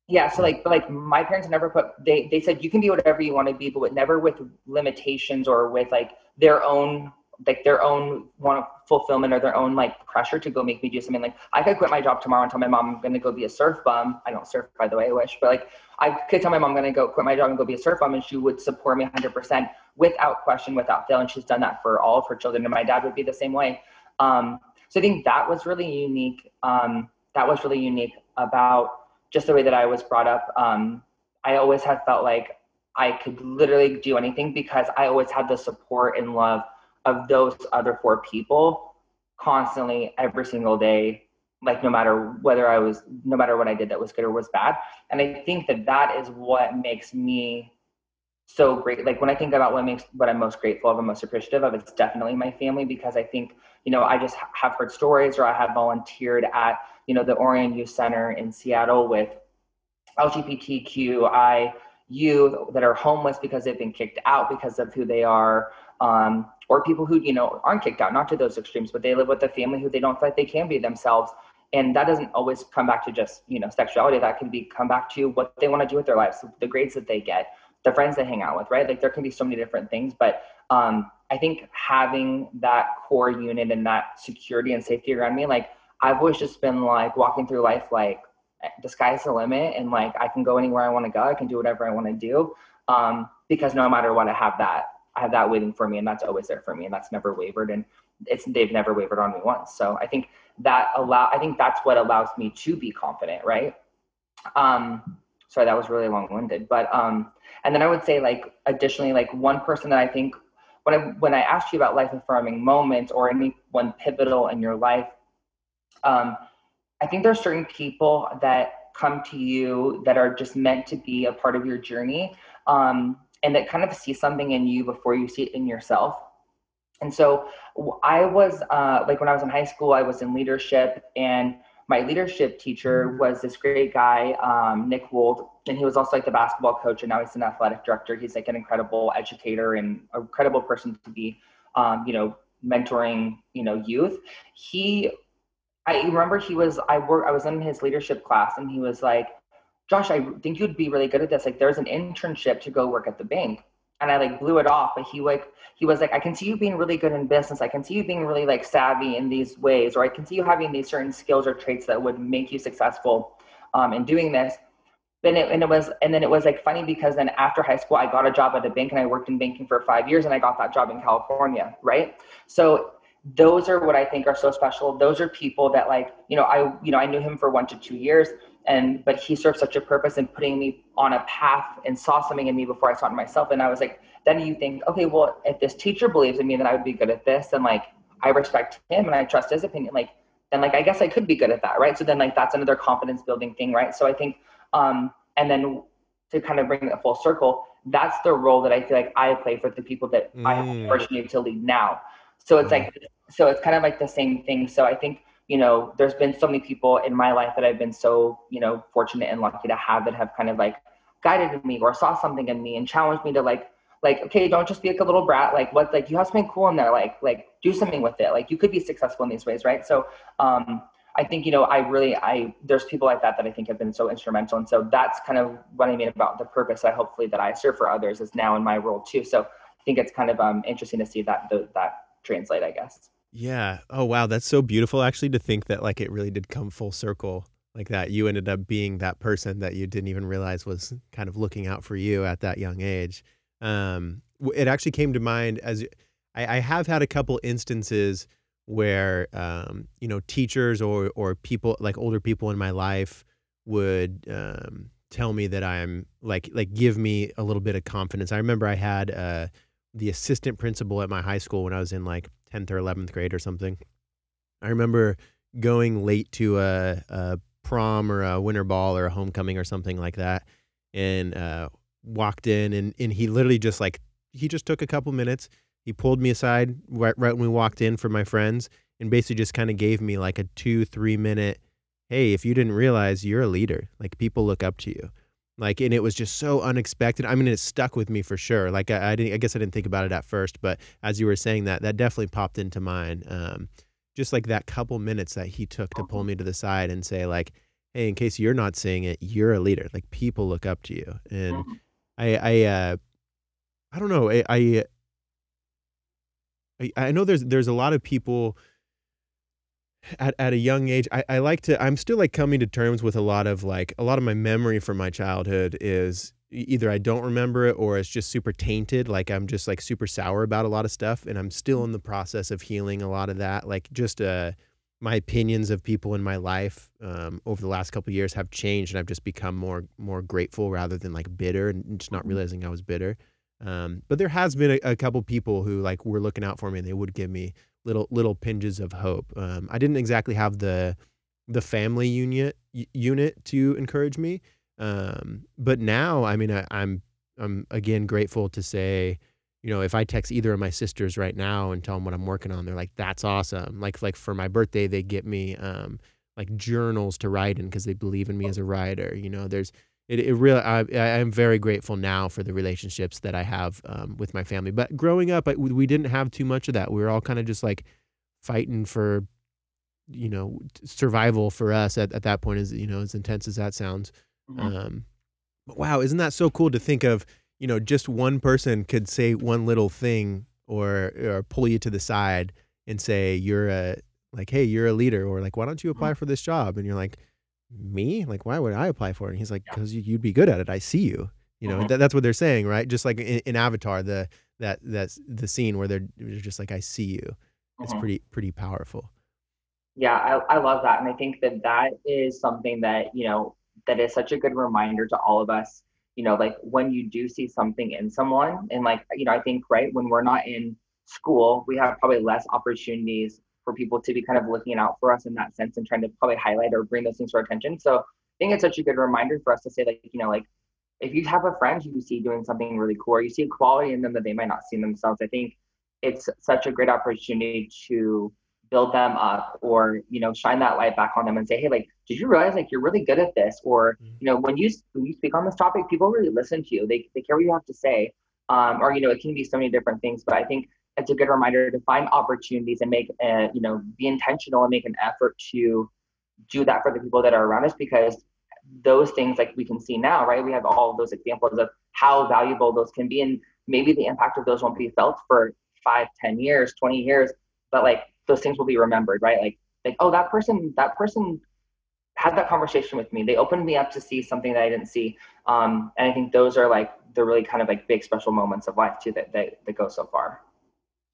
Yeah, so like, like my parents never put. They they said you can be whatever you want to be, but never with limitations or with like their own like their own want fulfillment or their own like pressure to go make me do something like I could quit my job tomorrow and tell my mom I'm gonna go be a surf bum. I don't surf by the way, I wish, but like I could tell my mom I'm gonna go quit my job and go be a surf bum and she would support me 100% without question, without fail. And she's done that for all of her children. And my dad would be the same way. Um, so I think that was really unique. Um, that was really unique about just the way that I was brought up. Um, I always had felt like I could literally do anything because I always had the support and love of those other four people constantly every single day like no matter whether I was, no matter what I did that was good or was bad. And I think that that is what makes me so great. Like when I think about what makes what I'm most grateful of and most appreciative of, it's definitely my family because I think, you know, I just have heard stories or I have volunteered at, you know, the Orion Youth Center in Seattle with LGBTQI youth that are homeless because they've been kicked out because of who they are. Um, or people who, you know, aren't kicked out, not to those extremes, but they live with a family who they don't feel like they can be themselves. And that doesn't always come back to just you know sexuality. That can be come back to what they want to do with their lives the grades that they get the friends they hang out with right? Like there can be so many different things. But um, i think having that core unit and that security and safety around me like i've always just been like walking through life like the sky's the limit and like i can go anywhere i want to go. I can do whatever i want to do um, because no matter what i have that i have that waiting for me and that's always there for me and that's never wavered and it's they've never wavered on me once. So I think that allow I think that's what allows me to be confident, right? Um sorry that was really long-winded. But um and then I would say like additionally like one person that I think when I when I asked you about life affirming moments or any one pivotal in your life, um, I think there's certain people that come to you that are just meant to be a part of your journey um, and that kind of see something in you before you see it in yourself and so I was uh, like when I was in high school, I was in leadership, and my leadership teacher mm-hmm. was this great guy, um, Nick Wold, and he was also like the basketball coach, and now he's an athletic director. He's like an incredible educator and a incredible person to be, um, you know, mentoring, you know, youth. He, I remember he was I work I was in his leadership class, and he was like, "Josh, I think you'd be really good at this. Like, there's an internship to go work at the bank." and I like blew it off. But he like he was like, I can see you being really good in business. I can see you being really like savvy in these ways, or I can see you having these certain skills or traits that would make you successful um, in doing this. Then it, and it was and then it was like funny because then after high school I got a job at a bank and I worked in banking for five years and I got that job in California, right? So those are what I think are so special. Those are people that like, you know, I you know, I knew him for one to two years and but he served such a purpose in putting me on a path and saw something in me before I saw it in myself. And I was like, then you think, okay, well, if this teacher believes in me, then I would be good at this, and like I respect him and I trust his opinion, like then like I guess I could be good at that, right? So then like that's another confidence building thing, right? So I think, um, and then to kind of bring it full circle, that's the role that I feel like I play for the people that mm. I have the opportunity to lead now. So it's mm. like, so it's kind of like the same thing. So I think you know, there's been so many people in my life that I've been so, you know, fortunate and lucky to have that have kind of like guided me or saw something in me and challenged me to like, like, okay, don't just be like a little brat. Like what, like you have something cool in there. Like, like do something with it. Like you could be successful in these ways. Right. So, um, I think, you know, I really, I, there's people like that that I think have been so instrumental. And so that's kind of what I mean about the purpose that hopefully that I serve for others is now in my role too. So I think it's kind of um, interesting to see that, that translate, I guess. Yeah. Oh wow, that's so beautiful actually to think that like it really did come full circle like that. You ended up being that person that you didn't even realize was kind of looking out for you at that young age. Um, it actually came to mind as I, I have had a couple instances where um, you know teachers or or people like older people in my life would um, tell me that I'm like like give me a little bit of confidence. I remember I had uh, the assistant principal at my high school when I was in like 10th or 11th grade or something. I remember going late to a, a prom or a winter ball or a homecoming or something like that and uh, walked in and, and he literally just like he just took a couple minutes. He pulled me aside right, right when we walked in for my friends and basically just kind of gave me like a two three minute hey if you didn't realize you're a leader. Like people look up to you like and it was just so unexpected. I mean it stuck with me for sure. Like i, I didn't i guess i didn't think about it at first but as you were saying that that definitely popped into mind um, just like that couple minutes that he took to pull me to the side and say like hey in case you're not seeing it you're a leader. Like people look up to you. And mm-hmm. i i uh i don't know. I i I know there's there's a lot of people at, at a young age I, I like to i'm still like coming to terms with a lot of like a lot of my memory from my childhood is either i don't remember it or it's just super tainted like i'm just like super sour about a lot of stuff and i'm still in the process of healing a lot of that like just uh my opinions of people in my life um, over the last couple years have changed and i've just become more more grateful rather than like bitter and just not mm-hmm. realizing i was bitter um, but there has been a, a couple people who like were looking out for me and they would give me little little pinches of hope. Um, I didn't exactly have the the family unit unit to encourage me. Um, but now, I mean, I, I'm I'm again grateful to say, you know, if I text either of my sisters right now and tell them what I'm working on, they're like, "That's awesome!" Like like for my birthday, they get me um, like journals to write in because they believe in me as a writer. You know, there's it, it really I, I am very grateful now for the relationships that I have um, with my family. But growing up, I, we didn't have too much of that. We were all kind of just like fighting for you know survival for us at, at that point. Is you know as intense as that sounds. Mhm. Um, but wow, isn't that so cool to think of? You know, just one person could say one little thing or or pull you to the side and say you're a like, hey, you're a leader, or like, why don't you apply for this job? And you're like, me? Like, why would I apply for it? And he's like, Yeah. because you'd be good at it. I see you. You know, Mhm. that, that's what they're saying, right? Just like in, in Avatar, the that that's the scene where they're, just like, I see you. It's Mhm. pretty pretty powerful. Yeah, I, I love that. And I think that that is something that, you know, that is such a good reminder to all of us, you know, like when you do see something in someone, and like, you know, I think, right, when we're not in school, we have probably less opportunities for people to be kind of looking out for us in that sense and trying to probably highlight or bring those things to our attention. So I think it's such a good reminder for us to say, like, you know, like, if you have a friend you see doing something really cool, or you see a quality in them that they might not see in themselves, I think it's such a great opportunity to build them up or you know shine that light back on them and say hey like did you realize like you're really good at this or Mhm. you know when you when you speak on this topic people really listen to you they, they care what you have to say um, or you know it can be so many different things but i think it's a good reminder to find opportunities and make uh, you know be intentional and make an effort to do that for the people that are around us because those things like we can see now right? We have all those examples of how valuable those can be and maybe the impact of those won't be felt for five ten years 20 years but like those things will be remembered right? Like like oh that person that person had that conversation with me. They opened me up to see something that i didn't see. Um, and i think those are like the really kind of like big special moments of life too that that, that go so far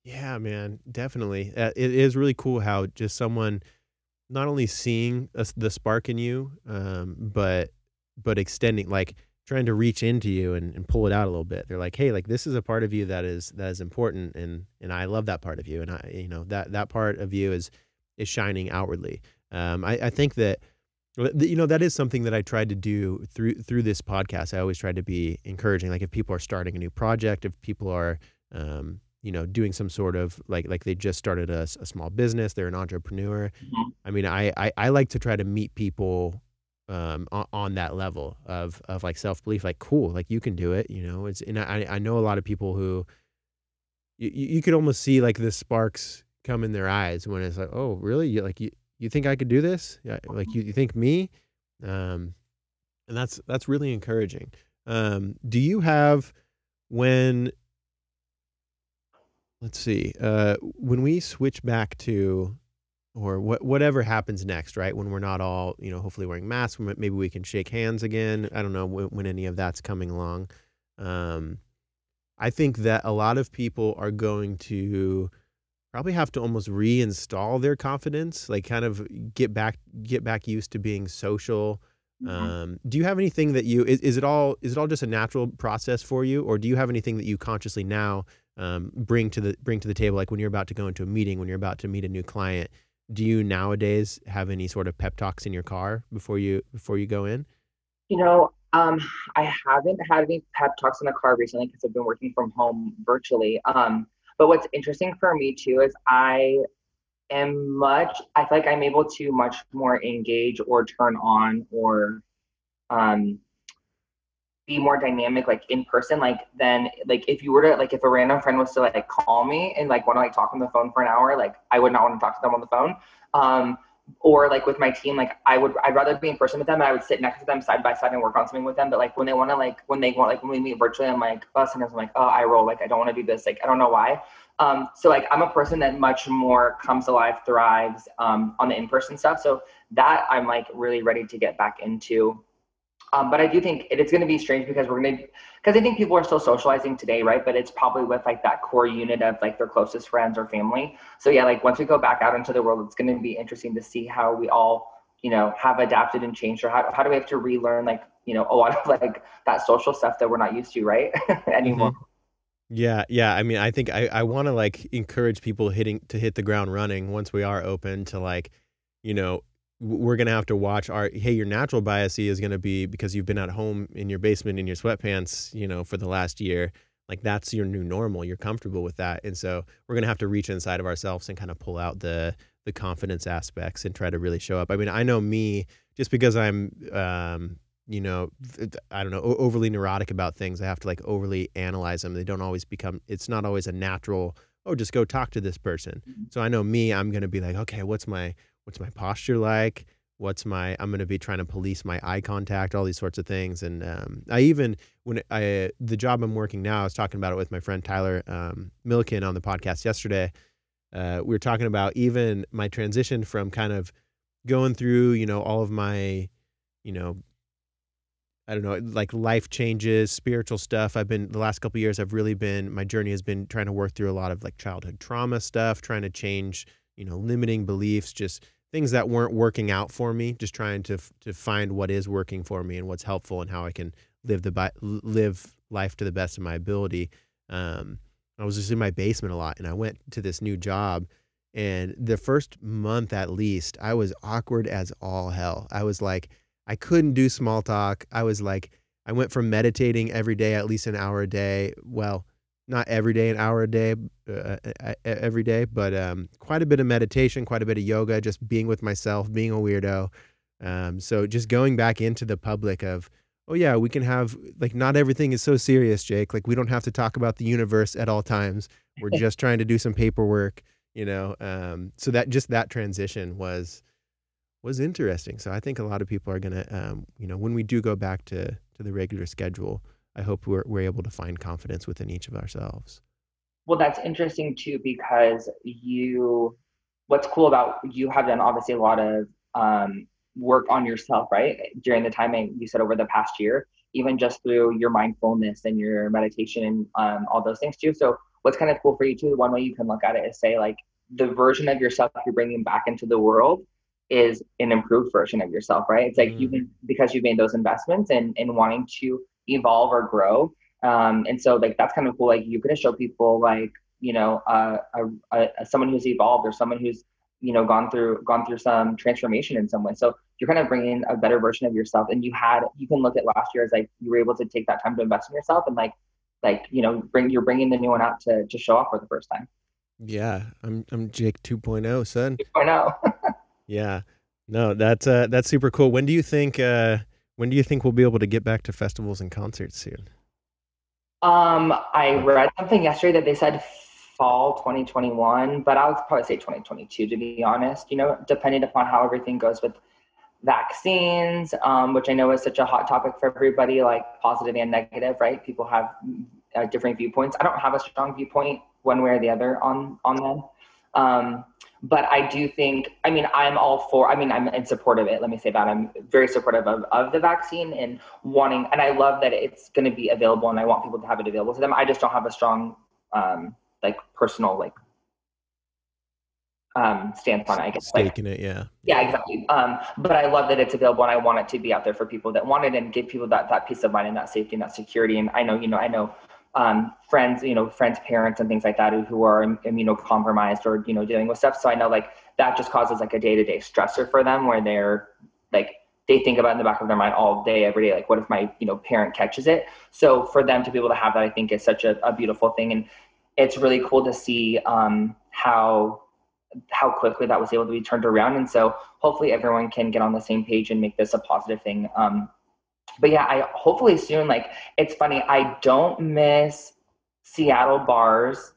Yeah, man, definitely. Uh, it is really cool how just someone not only seeing a the spark in you, um, but but extending, like trying to reach into you and, and pull it out a little bit. They're like, hey, like this is a part of you that is that is important, and and I love that part of you, and I, you know, that that part of you is is shining outwardly. Um, I, I think that you know that is something that I tried to do through through this podcast. I always tried to be encouraging. Like if people are starting a new project, if people are um, you know doing some sort of like like they just started a, a small business, they're an entrepreneur. Mhm. I mean, I, I I like to try to meet people um on, on that level of of like self belief. Like cool, like you can do it. You know, it's and I I know a lot of people who you you could almost see like the sparks come in their eyes when it's like, oh really? You like you you think I could do this? Yeah, like you, you think me? Um, and that's that's really encouraging. Um, do you have when let's see, uh, when we switch back to or what whatever happens next, right? When we're not all, you know, hopefully wearing masks, maybe we can shake hands again. I don't know when, when any of that's coming along. Um, I think that a lot of people are going to probably have to almost reinstall their confidence, like kind of get back get back used to being social. Mhm. Um, do you have anything that you is, is it all is it all just a natural process for you, or do you have anything that you consciously now um, bring to the bring to the table, like when you're about to go into a meeting, when you're about to meet a new client? Do you nowadays have any sort of pep talks in your car before you before you go in? You know, um, I haven't had any pep talks in the car recently because I've been working from home virtually. Um, but what's interesting for me too is I am much, I feel like I'm able to much more engage or turn on or um, be more dynamic like in person like then like if you were to like if a random friend was to like call me and like want to like talk on the phone for an hour like i would not want to talk to them on the phone. Um or like with my team like i would i'd rather be in person with them and i would sit next to them side by side and work on something with them. But like when they want to like when they want like when we meet virtually i'm like oh sometimes i'm like oh i roll like i don't want to do this like i don't know why. Um so like i'm a person that much more comes alive thrives um on the in-person stuff. So that i'm like really ready to get back into um, but I do think it, it's going to be strange because we're going to, because I think people are still socializing today, right? But it's probably with like that core unit of like their closest friends or family. So yeah, like once we go back out into the world, it's going to be interesting to see how we all, you know, have adapted and changed, or how how do we have to relearn like you know a lot of [LAUGHS] like that social stuff that we're not used to, right? [LAUGHS] Anymore. Yeah, yeah. I mean, I think I, I want to like encourage people hitting to hit the ground running once we are open to like, you know, we're going to have to watch our hey your natural bias is going to be because you've been at home in your basement in your sweatpants you know for the last year like that's your new normal you're comfortable with that. And so we're going to have to reach inside of ourselves and kind of pull out the the confidence aspects and try to really show up. I mean i know me just because i'm um you know i don't know overly neurotic about things i have to like overly analyze them. They don't always become it's not always a natural oh just go talk to this person. Mm-hmm. so i know me i'm going to be like okay what's my what's my posture like what's my i'm going to be trying to police my eye contact all these sorts of things and um, i even when i the job i'm working now i was talking about it with my friend tyler um, milliken on the podcast yesterday uh, we were talking about even my transition from kind of going through you know all of my you know I don't know, like life changes, spiritual stuff. I've been the last couple years. I've really been my journey has been trying to work through a lot of like childhood trauma stuff, trying to change, you know, limiting beliefs, just things that weren't working out for me. Just trying to to find what is working for me and what's helpful and how I can live the live life to the best of my ability. Um, I was just in my basement a lot, and I went to this new job. And the first month at least, I was awkward as all hell. I was like, I couldn't do small talk. I was like, I went from meditating every day, at least an hour a day. Well, not every day, an hour a day, uh, every day, but um, quite a bit of meditation, quite a bit of yoga, just being with myself, being a weirdo. Um, so just going back into the public of, oh yeah, we can have like not everything is so serious, Jake. Like we don't have to talk about the universe at all times. We're [LAUGHS] just trying to do some paperwork, you know. Um, so that just that transition was was interesting. So I think a lot of people are gonna, um, you know, when we do go back to to the regular schedule, I hope we're we're able to find confidence within each of ourselves. Well, that's interesting too because you, what's cool about you have done obviously a lot of um, work on yourself, right? During the time you said over the past year, even just through your mindfulness and your meditation and um, all those things too. So what's kind of cool for you too, one way you can look at it is say like the version of yourself you're bringing back into the world is an improved version of yourself, right? It's like Mm. you can because you've made those investments and in wanting to evolve or grow. Um, and so like that's kind of cool. Like you could show people like you know uh, a, a, someone who's evolved or someone who's you know gone through gone through some transformation in some way. So you're kind of bringing a better version of yourself. And you had you can look at last year as like you were able to take that time to invest in yourself and like like you know bring you're bringing the new one out to to show off for the first time. Yeah, I'm I'm Jake 2.0, son. I know. [LAUGHS] Yeah. No, that's uh that's super cool. When do you think uh when do you think we'll be able to get back to festivals and concerts soon? Um, I read something yesterday that they said fall 2021, but I would probably say 2022 to be honest. You know, depending upon how everything goes with vaccines, um, which I know is such a hot topic for everybody, like positive and negative, right? People have uh, different viewpoints. I don't have a strong viewpoint one way or the other on on them. Um, but I do think, I mean, I'm all for, I mean, I'm in support of it. Let me say that. I'm very supportive of, of the vaccine and wanting, and I love that it's going to be available and I want people to have it available to them. I just don't have a strong, um, like personal, like, um, stance on it, I guess. Like, Staking it, yeah. yeah, exactly. Um, but I love that it's available and I want it to be out there for people that want it and give people that, that peace of mind and that safety and that security. And I know, you know, I know um, friends, you know, friends, parents, and things like that who, who are immunocompromised or you know dealing with stuff. So I know like that just causes like a day to day stressor for them where they're like they think about in the back of their mind all day, every day. Like, what if my you know parent catches it? So for them to be able to have that, I think is such a, a beautiful thing, and it's really cool to see um, how how quickly that was able to be turned around. And so hopefully everyone can get on the same page and make this a positive thing. Um, but yeah, I hopefully soon. Like it's funny, I don't miss Seattle bars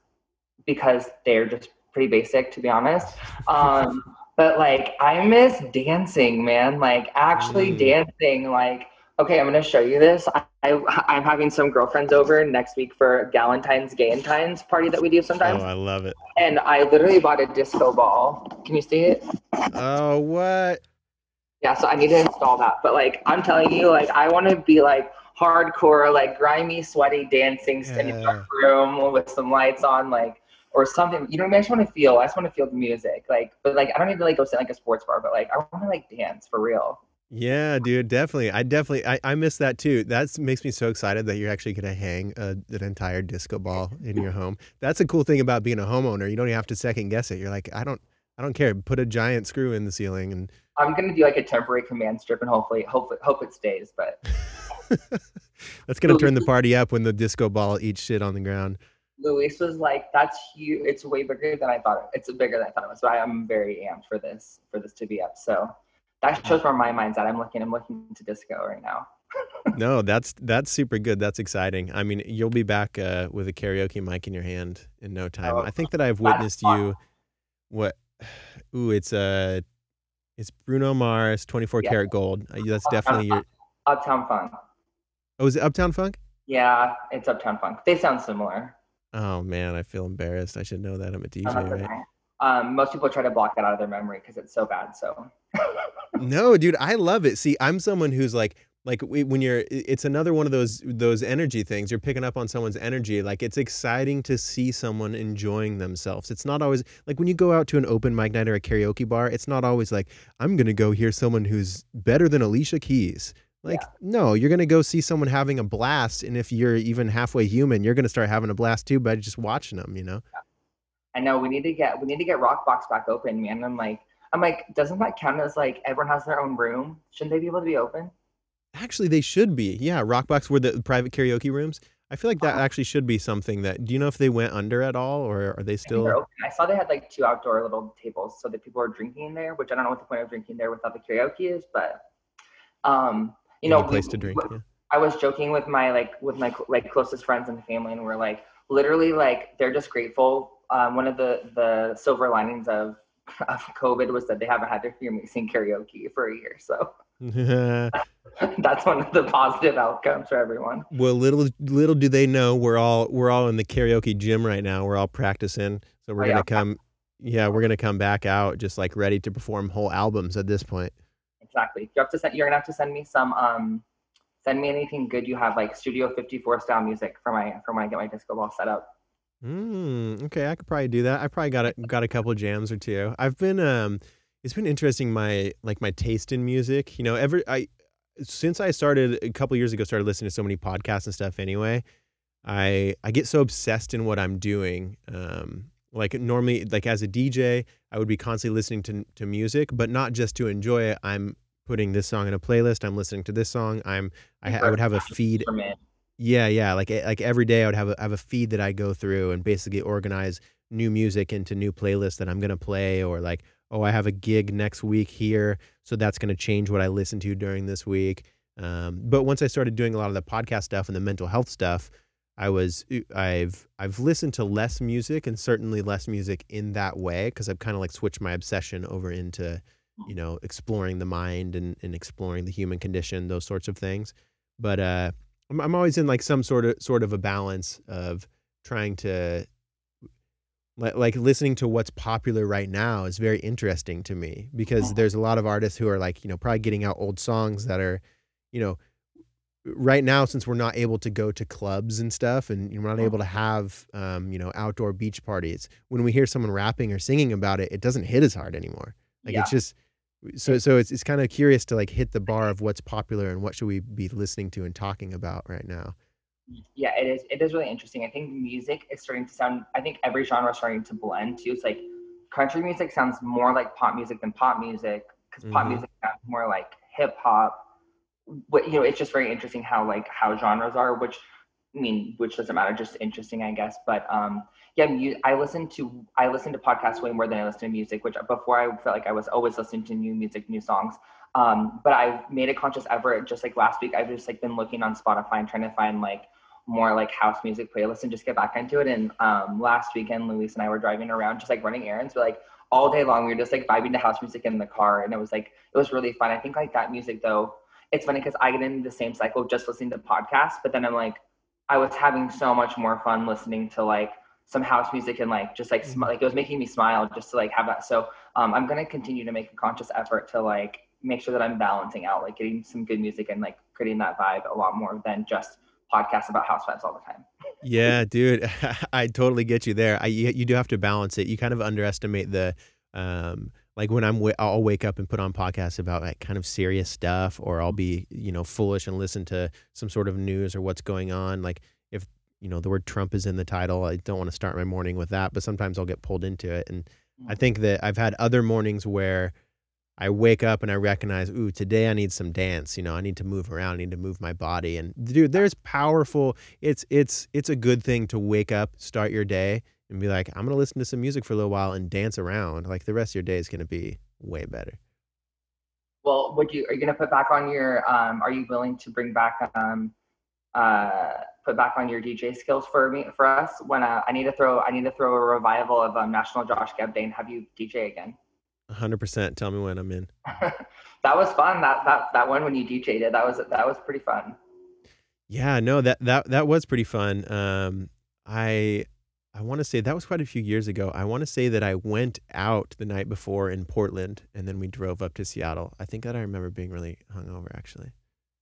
because they're just pretty basic, to be honest. Um, [LAUGHS] but like I miss dancing, man. Like actually Mm. dancing. Like okay, I'm gonna show you this. I, I I'm having some girlfriends over next week for Galentine's Gayentine's party that we do sometimes, Oh, I love it. and I literally bought a disco ball. Can you see it? Oh, what? Yeah, so I need to install that. But like I'm telling you, like I want to be like hardcore, like grimy, sweaty dancing in a dark room with some lights on, like or something. You know what I mean? I just want to feel. I just want to feel the music. Like, but like I don't need to like go sit in, like a sports bar, but like I want to like dance for real. Yeah, dude, definitely. I definitely I, I miss that too. That makes me so excited that you're actually gonna hang a, an entire disco ball in your home. That's a cool thing about being a homeowner. You don't even have to second guess it. You're like, I don't I don't care. Put a giant screw in the ceiling and I'm gonna do like a temporary command strip and hopefully, hopefully, hope it stays. But [LAUGHS] That's gonna turn the party up when the disco ball eats shit on the ground. Luis was like, "That's huge. It's way bigger than I thought. It. It's bigger than I thought it was." So I am very amped for this for this to be up. So that shows where my mind's at. I'm looking. I'm looking to disco right now. [LAUGHS] no, that's that's super good. That's exciting. I mean, you'll be back uh, with a karaoke mic in your hand in no time. Oh, I think that I've witnessed you. What? [SIGHS] Ooh, it's uh it's Bruno Mars, 24 Yeah. karat gold. Uh, That's definitely your. Uptown Funk. Oh, is it Uptown Funk? Yeah, it's Uptown Funk. They sound similar. Oh man, I feel embarrassed. I should know that. I'm a DJ, Um, right? okay. Um, most people try to block that out of their memory because it's so bad. So [LAUGHS] No, dude, I love it. See, I'm someone who's like like when you're it's another one of those those energy things. You're picking up on someone's energy. Like it's exciting to see someone enjoying themselves. It's not always like when you go out to an open mic night or a karaoke bar, it's not always like I'm going to go hear someone who's better than Alicia Keys. Like no, you're going to go see someone having a blast and if you're even halfway human, you're going to start having a blast too by just watching them, you know. I know we need to get we need to get Rockbox back open, man. I'm like I'm like, doesn't that count as like everyone has their own room? Shouldn't they be able to be open? Actually, they should be. Yeah, Rockbox were the private karaoke rooms. I feel like that actually should be something that. Do you know if they went under at all, or are they I think they're still? I saw they had like two outdoor little tables so that people were drinking in there, which I don't know what the point of drinking there without the karaoke is, but um, you know, a place we- to drink? we- Yeah. I was joking with my like with my like closest friends and family, and we're like literally like they're just grateful. Um, one of the the silver linings of [LAUGHS] of COVID was that they haven't had to hear [LAUGHS] me sing karaoke for a year, so [LAUGHS] [LAUGHS] that's one of the positive outcomes for everyone. well, little little do they know we're all we're all in the karaoke gym right now. We're all practicing, so we're Oh, gonna yeah. come. Yeah, we're gonna come back out just like ready to perform whole albums at this point. Exactly. You have to send. You're gonna have to send me some. Um, send me anything good you have, like Studio 54 style music for my for when I get my disco ball set up. Mm, okay, I could probably do that. I probably got a, [LAUGHS] got a couple jams or two. I've been um it's been interesting my like my taste in music. You know, every I since I started a couple years ago started listening to so many podcasts and stuff anyway. I I get so obsessed in what I'm doing. Um like normally like as a DJ, I would be constantly listening to to music, but not just to enjoy it. I'm putting this song in a playlist. I'm listening to this song. I'm I, I would have a feed yeah, yeah. Like eh, like every day, I would have a have a feed that I go through and basically organize new music into new playlists that I'm gonna play, or like, oh, I have a gig next week here, so that's gonna change what I listen to during this week. Um, but once I started doing a lot of the podcast stuff and the mental health stuff, I was I've I've listened to less music and certainly less music in that way because I've kind of like switched my obsession over into you know exploring the mind and, and exploring the human condition, those sorts of things. But uh, I'm, I'm always in like some sort of sort of a balance of trying to like, like listening to what's popular right now is very interesting to me because there's a lot of artists who are like you know probably getting out old songs that are you know right now since we're not able to go to clubs and stuff and we're not able to have um, you know outdoor beach parties when we hear someone rapping or singing about it it doesn't hit as hard anymore like Yeah. it's just so so it's it's kind of curious to like hit the bar of what's popular and what should we be listening to and talking about right now. Yeah, it is. It is really interesting. I think music is starting to sound. I think every genre is starting to blend too. It's like country music sounds more like pop music than pop music because pop Mhm. music sounds more like hip hop. But you know, it's just very interesting how like how genres are, which I mean, which doesn't matter, just interesting, I guess. But um, yeah, mu- I listen to I listen to podcasts way more than I listen to music. Which before I felt like I was always listening to new music, new songs. Um, but I've made a conscious effort. Just like last week, I've just like been looking on Spotify and trying to find like more like house music playlists and just get back into it. And um, last weekend, Luis and I were driving around, just like running errands, but like all day long, we were just like vibing to house music in the car, and it was like it was really fun. I think like that music though, it's funny because I get into the same cycle just listening to podcasts, but then I'm like, I was having so much more fun listening to like some house music and like just like sm- like it was making me smile just to like have that. So um, I'm gonna continue to make a conscious effort to like make sure that I'm balancing out, like getting some good music and like creating that vibe a lot more than just podcasts about housewives all the time. Yeah, [LAUGHS] dude, [LAUGHS] I totally get you there. I you, you do have to balance it. You kind of underestimate the um like when I'm w- I'll wake up and put on podcasts about like kind of serious stuff or I'll be, you know, foolish and listen to some sort of news or what's going on like if you know the word Trump is in the title, I don't want to start my morning with that, but sometimes I'll get pulled into it and I think that I've had other mornings where I wake up and I recognize, ooh, today I need some dance. You know, I need to move around, I need to move my body. And dude, there's powerful. It's it's it's a good thing to wake up, start your day, and be like, I'm gonna listen to some music for a little while and dance around. Like the rest of your day is gonna be way better. Well, would you are you gonna put back on your um are you willing to bring back um uh put back on your DJ skills for me for us when uh, I need to throw I need to throw a revival of um, National Josh Geb Day and have you DJ again. 100%. Tell me when I'm in. [LAUGHS] that was fun. That that that one when you DJ'd it, that was that was pretty fun. Yeah, no, that that that was pretty fun. Um I I want to say that was quite a few years ago. I want to say that I went out the night before in Portland and then we drove up to Seattle. I think that I remember being really hungover actually.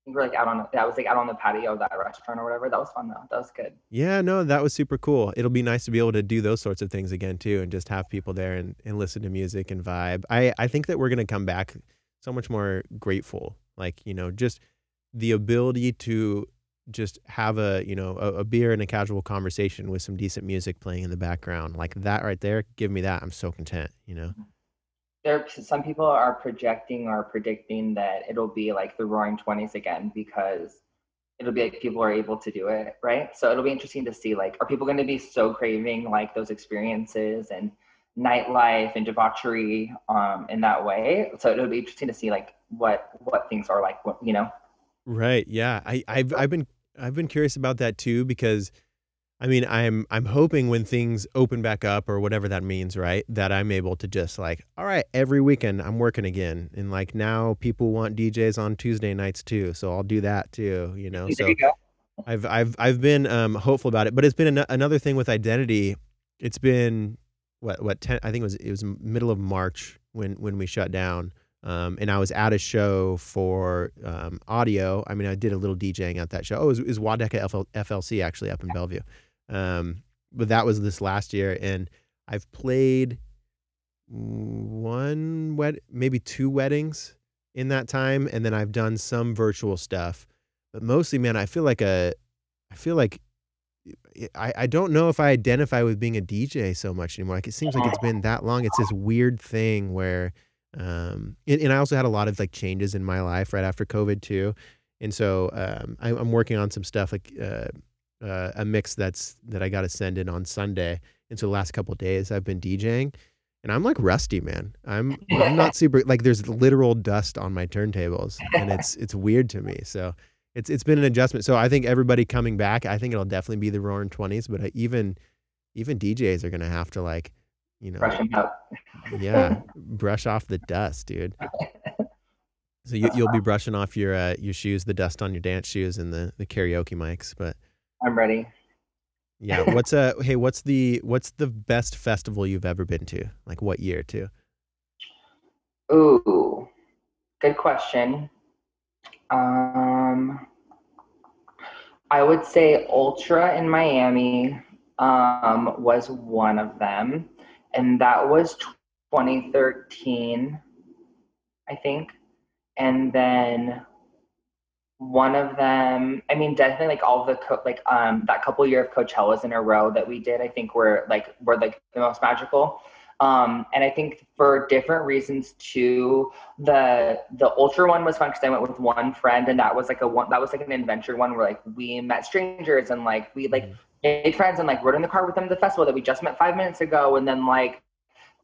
We were like out on that was like out on the patio of that restaurant or whatever. That was fun though. That was good. Yeah, no, that was super cool. It'll be nice to be able to do those sorts of things again too and just have people there and, and listen to music and vibe. I, I think that we're gonna come back so much more grateful. Like, you know, just the ability to just have a, you know, a, a beer and a casual conversation with some decent music playing in the background. Like that right there, give me that. I'm so content, you know. Mm-hmm. There some people are projecting or predicting that it'll be like the roaring 20s again because it'll be like people are able to do it right? So it'll be interesting to see like are people going to be so craving like those experiences and nightlife and debauchery um in that way? So it'll be interesting to see like what what things are like you know? Right yeah. I i've, I've been i've been curious about that too because I mean, I'm I'm hoping when things open back up or whatever that means, right? That I'm able to just like, all right, every weekend I'm working again, and like now people want DJs on Tuesday nights too, so I'll do that too, you know. So you I've I've I've been um, hopeful about it, but it's been an- another thing with identity. It's been what what ten? I think it was it was middle of March when when we shut down. Um, and I was at a show for um, audio. I mean, I did a little DJing at that show. Oh, it was, it was Wadeka FL, FLC actually up in Bellevue. Um, but that was this last year, and I've played one wed, maybe two weddings in that time, and then I've done some virtual stuff. But mostly, man, I feel like a, I feel like I, I don't know if I identify with being a DJ so much anymore. Like it seems like it's been that long. It's this weird thing where, um, and, and I also had a lot of like changes in my life right after COVID too, and so um, I, I'm working on some stuff like uh, uh, a mix that's that I got to send in on Sunday. And so the last couple days I've been DJing, and I'm like rusty, man. I'm I'm not [LAUGHS] super like there's literal dust on my turntables, and it's it's weird to me. So it's it's been an adjustment. So I think everybody coming back, I think it'll definitely be the roaring twenties. But even even DJs are gonna have to like, you know, brushing up yeah, [LAUGHS] brush off the dust, dude. [LAUGHS] So you, you'll be brushing off your uh, your shoes, the dust on your dance shoes, and the the karaoke mics. But i'm ready yeah, what's a hey, what's the what's the best festival you've ever been to? Like what year too? ooh good question um i would say ultra in miami um was one of them and that was 2013 i think and then one of them i mean definitely like all the co- like um that couple year of coachellas in a row that we did i think were like were like the most magical. Um and i think for different reasons too the the ultra one was fun because i went with one friend and that was like a one that was like an adventure one where like we met strangers and like we like made friends and like rode in the car with them to the festival that we just met five minutes ago and then like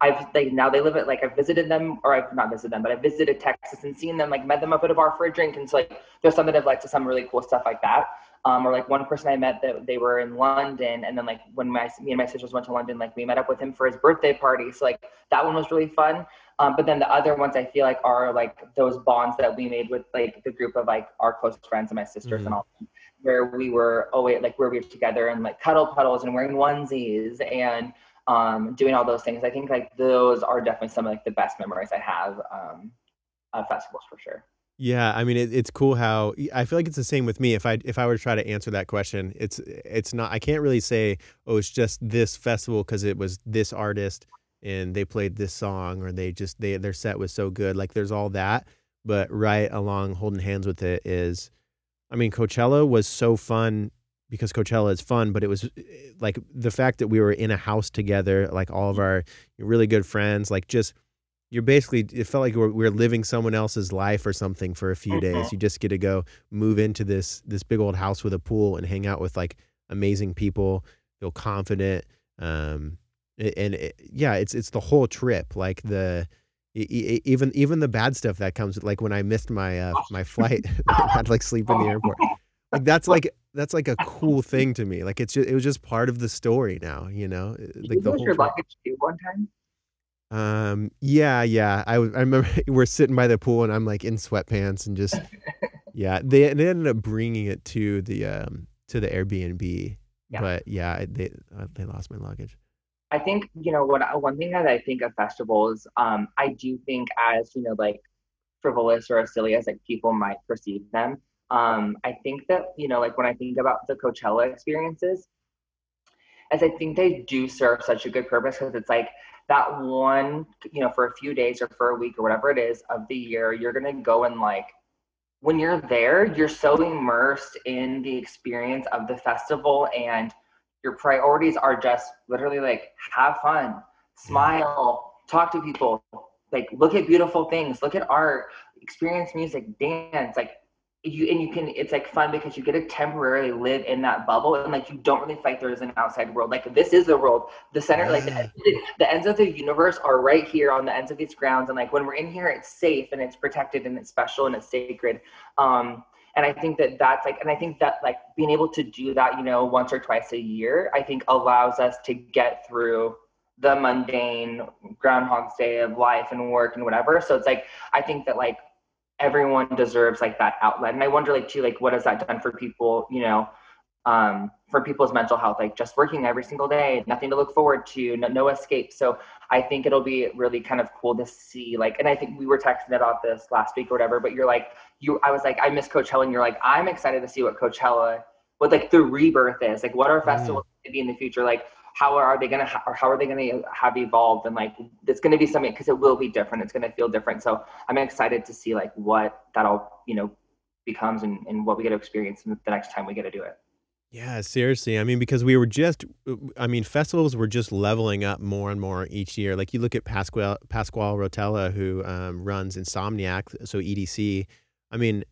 I've like now they live at like I've visited them or I've not visited them, but I've visited Texas and seen them, like met them up at a bar for a drink. And so like there's some that have like to some really cool stuff like that. Um, or like one person I met that they were in London, and then like when my me and my sisters went to London, like we met up with him for his birthday party. So like that one was really fun. Um, but then the other ones I feel like are like those bonds that we made with like the group of like our close friends and my sisters Mhm. and all, where we were oh wait like where we were together and like cuddle puddles and wearing onesies and um, doing all those things. I think like those are definitely some of like the best memories I have um, of festivals for sure. Yeah, I mean it, it's cool how I feel like it's the same with me. If I if I were to try to answer that question, it's it's not. I can't really say oh it's just this festival because it was this artist and they played this song or they just they their set was so good. Like there's all that, but right along holding hands with it is, I mean Coachella was so fun because Coachella is fun, but it was eh, like the fact that we were in a house together, like all of our really good friends, like just you're basically it felt like we we're, we are living someone else's life or something for a few Mhm. days. You just get to go move into this this big old house with a pool and hang out with like amazing people, feel confident. Um, and it, yeah, it's it's the whole trip. Like the even even the bad stuff that comes like when I missed my uh, my flight, [LAUGHS] I had to like sleep in the [LAUGHS] airport. Like that's like [LAUGHS] that's like a cool thing to me. Like it's just it was just part of the story now. You know, Did like you the lose whole your luggage too one time? Um, yeah, yeah. I, was- I remember [LAUGHS] we're sitting by the pool and I'm like in sweatpants and just, [LAUGHS] yeah, they, they ended up bringing it to the, um, to the Airbnb, Yeah. but yeah, they, uh, they lost my luggage. I think you know what I- one thing that I think of festivals. Um, I do think as you know like frivolous or as silly as like people might perceive them. Um, I think that you know like when I think about the Coachella experiences, as I think they do serve such a good purpose because it's like that one you know for a few days or for a week or whatever it is of the year you're gonna go and like when you're there you're so immersed in the experience of the festival and your priorities are just literally like have fun smile talk to people like look at beautiful things look at art experience music dance like you and you can it's like fun because you get to temporarily live in that bubble and like you don't really fight there's an outside world. Like this is the world. The center like the, the ends of the universe are right here on the ends of these grounds and like when we're in here it's safe and it's protected and it's special and it's sacred. Um and i think that that's like and i think that like being able to do that you know once or twice a year i think allows us to get through the mundane groundhog's day of life and work and whatever. So it's like i think that like everyone deserves like that outlet and i wonder like too like what has that done for people you know um, for people's mental health, like just working every single day, nothing to look forward to, no, no escape. So I think it'll be really kind of cool to see, like, and I think we were texting about this last week or whatever, but you're like, you, I was like, I miss Coachella, and you're like, I'm excited to see what Coachella, what like the rebirth is, like, what are festivals going to be in the future, like. How are they gonna, ha- or how are they gonna have evolved, and like it's gonna be something because it will be different. It's gonna feel different. So I'm excited to see like what that all you know, becomes and, and what we get to experience the next time we get to do it. Yeah, seriously. I mean, because we were just, I mean, festivals were just leveling up more and more each year. Like you look at Pasquale, Pasquale Rotella, who um, runs Insomniac, so EDC. I mean,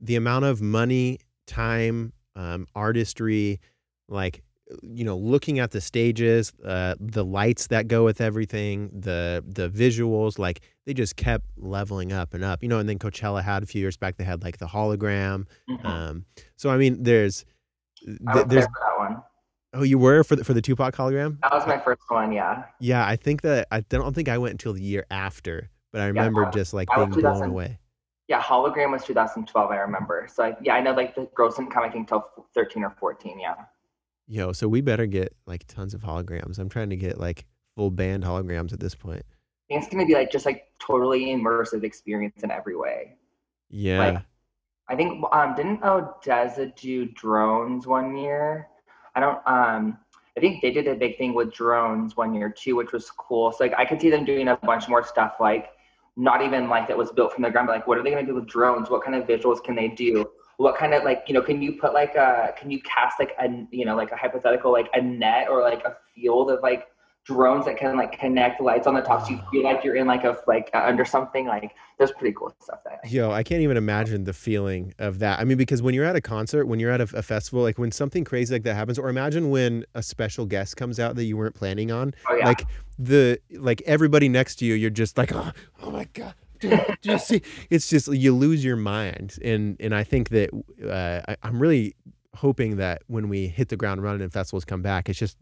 the amount of money, time, um, artistry, like, you know, looking at the stages, uh, the lights that go with everything, the the visuals, like they just kept leveling up and up. You know, and then Coachella had a few years back, they had like the hologram. Mhm. Um, so I mean, there's I th- there's for that one. oh you were for the for the Tupac hologram. That was my first one. Yeah. Yeah, I think that I don't think I went until the year after, but I remember that- just like being blown away. Yeah, hologram was 2012. I remember. So like, yeah, I know like the girls didn't come I think till 13 or 14. Yeah. Yo, so we better get like tons of holograms. I'm trying to get like full band holograms at this point. It's gonna be like just like totally immersive experience in every way. Yeah. I think um didn't Odesza do drones one year? I don't um I think they did a big thing with drones one year too, which was cool. So like I could see them doing a bunch more stuff like not even like that was built from the ground, but like what are they gonna do with drones? What kind of visuals can they do? What kind of like you know can you put like a can you cast like a you know like a hypothetical like a net or like a field of like drones that can like connect lights on the top so you feel like you're in like a like uh, under something like there's pretty cool stuff that Yo, I can't even imagine the feeling of that. I mean, because when you're at a concert, when you're at a, a festival, like when something crazy like that happens, or imagine when a special guest comes out that you weren't planning on, oh yeah like the like everybody next to you, you're just like, oh, oh my god. [LAUGHS] You see? It's just you lose your mind, and and I think that uh, I, I'm really hoping that when we hit the ground running and festivals come back, it's just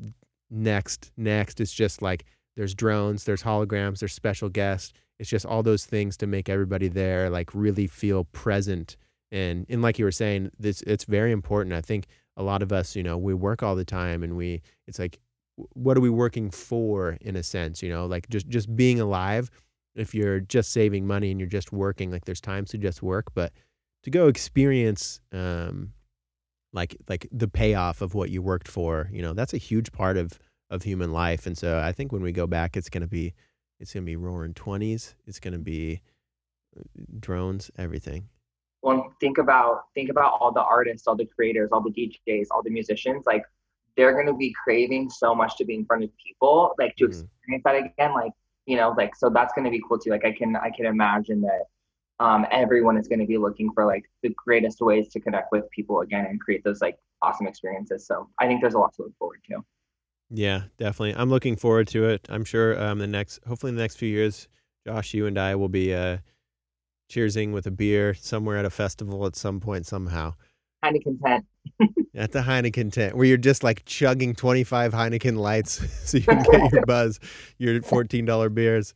next, next. It's just like there's drones, there's holograms, there's special guests. It's just all those things to make everybody there like really feel present. And and like you were saying, this it's very important. I think a lot of us, you know, we work all the time, and we it's like, what are we working for in a sense? You know, like just just being alive. If you're just saving money and you're just working, like there's times to just work, but to go experience um like like the payoff of what you worked for you know that's a huge part of of human life and so i think when we go back it's going to be it's going to be roaring 20s it's going to be uh, drones everything well think about think about all the artists all the creators all the djs all the musicians like they're going to be craving so much to be in front of people like to Mhm. experience that again like you know, like so that's going to be cool too. Like I can I can imagine that um, everyone is going to be looking for like the greatest ways to connect with people again and create those like awesome experiences. So I think there's a lot to look forward to. Yeah, definitely. I'm looking forward to it. I'm sure um, the next, hopefully, in the next few years, Josh, you and I will be uh, cheersing with a beer somewhere at a festival at some point somehow. kind of tent. At the Heineken tent, where you're just like chugging 25 Heineken lights [LAUGHS] so you can get your [LAUGHS] buzz, your $14 beers.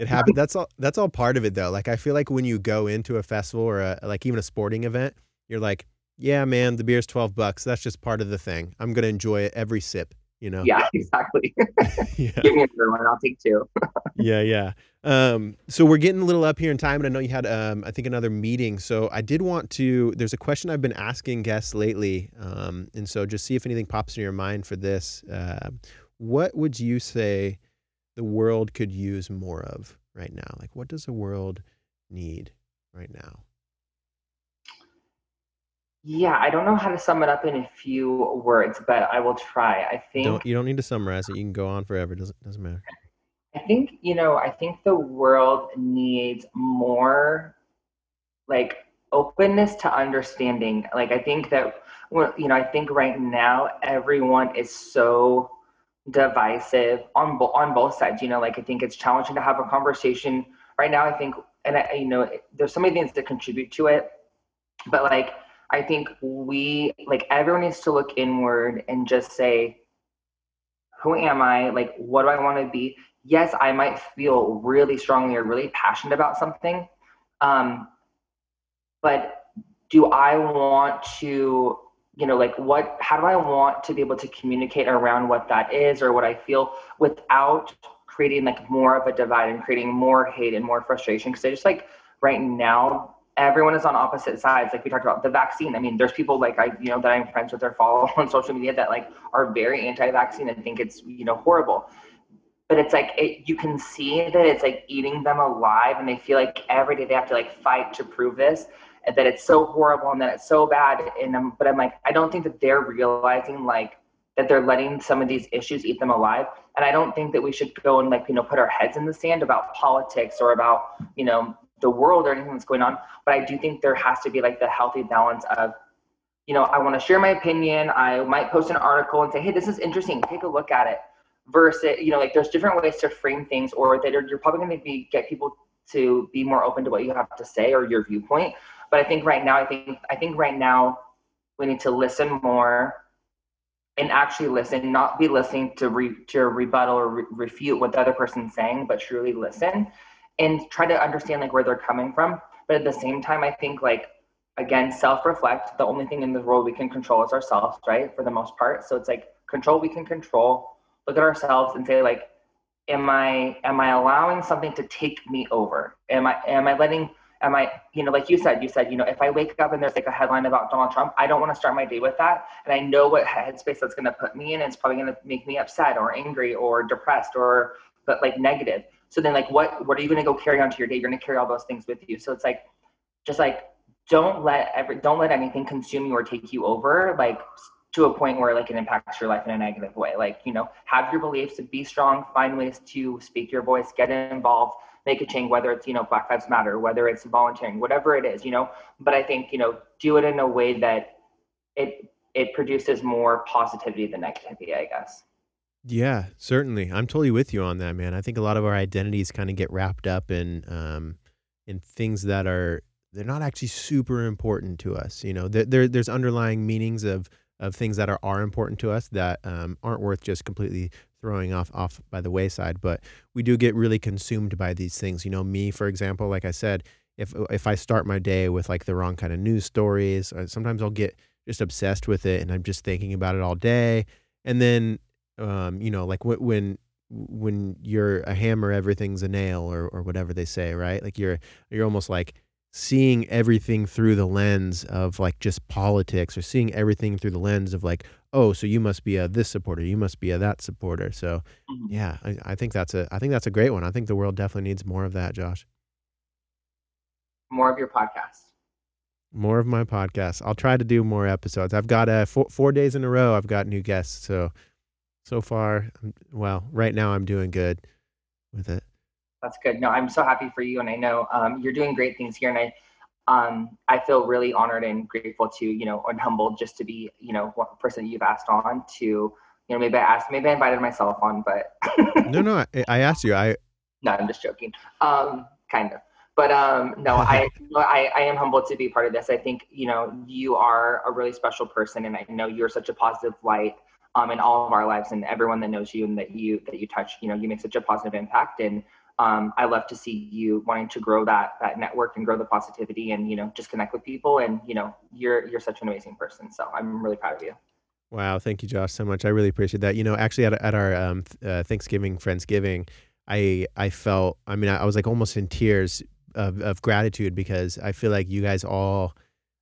It happened. [LAUGHS] That's all. That's all part of it, though. Like I feel like when you go into a festival or a, like even a sporting event, you're like, yeah, man, the beer's 12 bucks. That's just part of the thing. I'm gonna enjoy it every sip. You know. Yeah, [LAUGHS] exactly. [LAUGHS] yeah. Give me another one. I'll take two. [LAUGHS] yeah, yeah. Um, so we're getting a little up here in time, and I know you had, um, I think, another meeting. So I did want to. There's a question I've been asking guests lately, um, and so just see if anything pops in your mind for this. Uh, what would you say the world could use more of right now? Like, what does the world need right now? Yeah, I don't know how to sum it up in a few words, but I will try. I think Don't you don't need to summarize it. You can go on forever. Doesn't doesn't matter. I think, you know, I think the world needs more like openness to understanding. Like I think that well, you know, I think right now everyone is so divisive on bo- on both sides. You know, like I think it's challenging to have a conversation right now. I think, and I, you know, there's so many things that contribute to it, but like I think we like everyone needs to look inward and just say, who am I? Like, what do I want to be? Yes, I might feel really strongly or really passionate about something, um, but do I want to you know like what how do i want to be able to communicate around what that is or what i feel without creating like more of a divide and creating more hate and more frustration because i just like right now everyone is on opposite sides like we talked about the vaccine i mean there's people like i you know that i'm friends with or follow [LAUGHS] on social media that like are very anti-vaccine and think it's you know horrible. But it's like it, you can see that it's like eating them alive and they feel like every day they have to like fight to prove this and that it's so horrible and that it's so bad. And I'm, but i'm like i don't think that they're realizing like that they're letting some of these issues eat them alive. And i don't think that we should go and like you know put our heads in the sand about politics or about you know the world or anything that's going on but i do think there has to be like the healthy balance of you know i want to share my opinion i might post an article and say hey this is interesting take a look at it versus you know like there's different ways to frame things or that you're probably going to be get people to be more open to what you have to say or your viewpoint. But I think right now, I think I think right now we need to listen more and actually listen, not be listening to re, to rebuttal or re, refute what the other person's saying, but truly listen and try to understand like where they're coming from. But at the same time, I think like again, self-reflect. The only thing in the world we can control is ourselves, right? For the most part. So it's like control we can control. Look at ourselves and say like, am I am I allowing something to take me over? Am I am I letting am I, you know, like you said, you said, you know, if I wake up and there's like a headline about Donald Trump, I don't want to start my day with that. And I know what headspace that's going to put me in. It's probably going to make me upset or angry or depressed or, but like negative. So then like, what, what are you going to go carry on to your day? You're going to carry all those things with you. So it's like, just like, don't let every, don't let anything consume you or take you over. Like to a point where like it impacts your life in a negative way. Like, you know, have your beliefs, be strong, find ways to speak your voice, get involved, make a change, whether it's, you know, Black Lives Matter, whether it's volunteering, whatever it is, you know. But I think, you know, do it in a way that it it produces more positivity than negativity, I guess. Yeah, certainly. I'm totally with you on that, man. I think a lot of our identities kind of get wrapped up in um, in things that are they're not actually super important to us. You know, there, there there's underlying meanings of of things that are, are important to us that um, aren't worth just completely throwing off off by the wayside. But we do get really consumed by these things. You know, me, for example, like I said, if if I start my day with like the wrong kind of news stories, uh, sometimes I'll get just obsessed with it, and I'm just thinking about it all day. And then, um, you know, like w- when when you're a hammer, everything's a nail, or or whatever they say, right? Like you're you're almost like seeing everything through the lens of like just politics or seeing everything through the lens of like oh so you must be a this supporter you must be a that supporter so Mhm. yeah I, I think that's a i think that's a great one i think the world definitely needs more of that josh More of your podcast. more of my podcast i'll try to do more episodes i've got uh, four, four days in a row i've got new guests so so far I'm- well right now i'm doing good with it That's good. No, I'm so happy for you, and I know um, you're doing great things here, and I. Um, I feel really honored and grateful to, you know, and humbled just to be, you know, one person you've asked on to, you know, maybe I asked, maybe I invited myself on, but [LAUGHS] no, no, I, I asked you. I no, I'm just joking. Um, kind of. But um, no, [LAUGHS] I, I I am humbled to be part of this. I think you know you are a really special person, and I know you're such a positive light um, in all of our lives, and everyone that knows you and that you that you touch. You know, you make such a positive impact, and um, I love to see you wanting to grow that that network and grow the positivity, and you know, just connect with people. And you know, you're you're such an amazing person. So I'm really proud of you. Wow, thank you, Josh, so much. I really appreciate that. You know, actually, at at our um, uh, Thanksgiving Friendsgiving, I I felt. I mean, I, was like almost in tears of, of gratitude because I feel like you guys all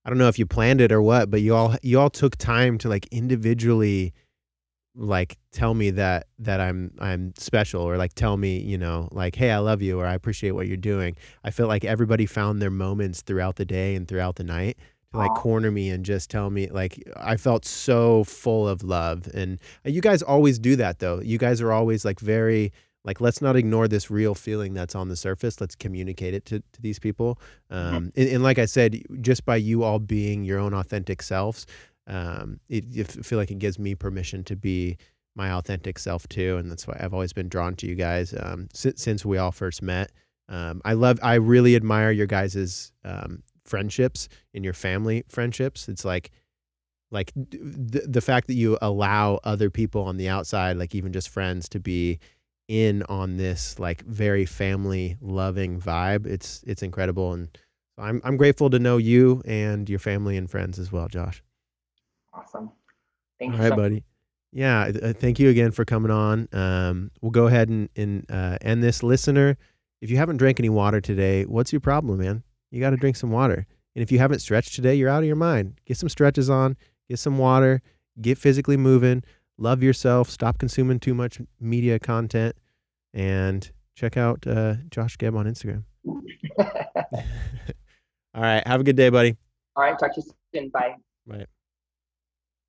I don't know if you planned it or what, but you all you all took time to like individually like tell me that that I'm I'm special or like tell me, you know, like hey, I love you or I appreciate what you're doing. I feel like everybody found their moments throughout the day and throughout the night to like corner me and just tell me like I felt so full of love and you guys always do that though. You guys are always like very like let's not ignore this real feeling that's on the surface let's communicate it to, to these people mm-hmm. um, and, and, like i said just by you all being your own authentic selves um, it, it feel like it gives me permission to be my authentic self too and that's why i've always been drawn to you guys um, since, since we all first met um, i love i really admire your guys's um, friendships and your family friendships it's like like the, the fact that you allow other people on the outside like even just friends to be in on this like very family loving vibe. It's it's incredible, and I'm I'm grateful to know you and your family and friends as well, Josh. Awesome. Thank All you. All right, so- buddy. Yeah, thank you again for coming on. Um, we'll go ahead and, and uh, end this. Listener, if you haven't drank any water today, what's your problem, man? You got to drink some water. And if you haven't stretched today, you're out of your mind. Get some stretches on, get some water, get physically moving love yourself, stop consuming too much media content, and check out uh, Josh Gebb on Instagram. [LAUGHS] [LAUGHS] All right. Have a good day, buddy. All right. Talk to you soon. Bye. Bye.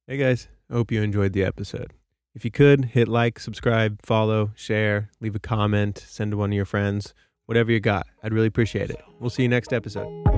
Hey, guys. I hope you enjoyed the episode. If you could, hit like, subscribe, follow, share, leave a comment, send to one of your friends, whatever you got. I'd really appreciate it. We'll see you next episode.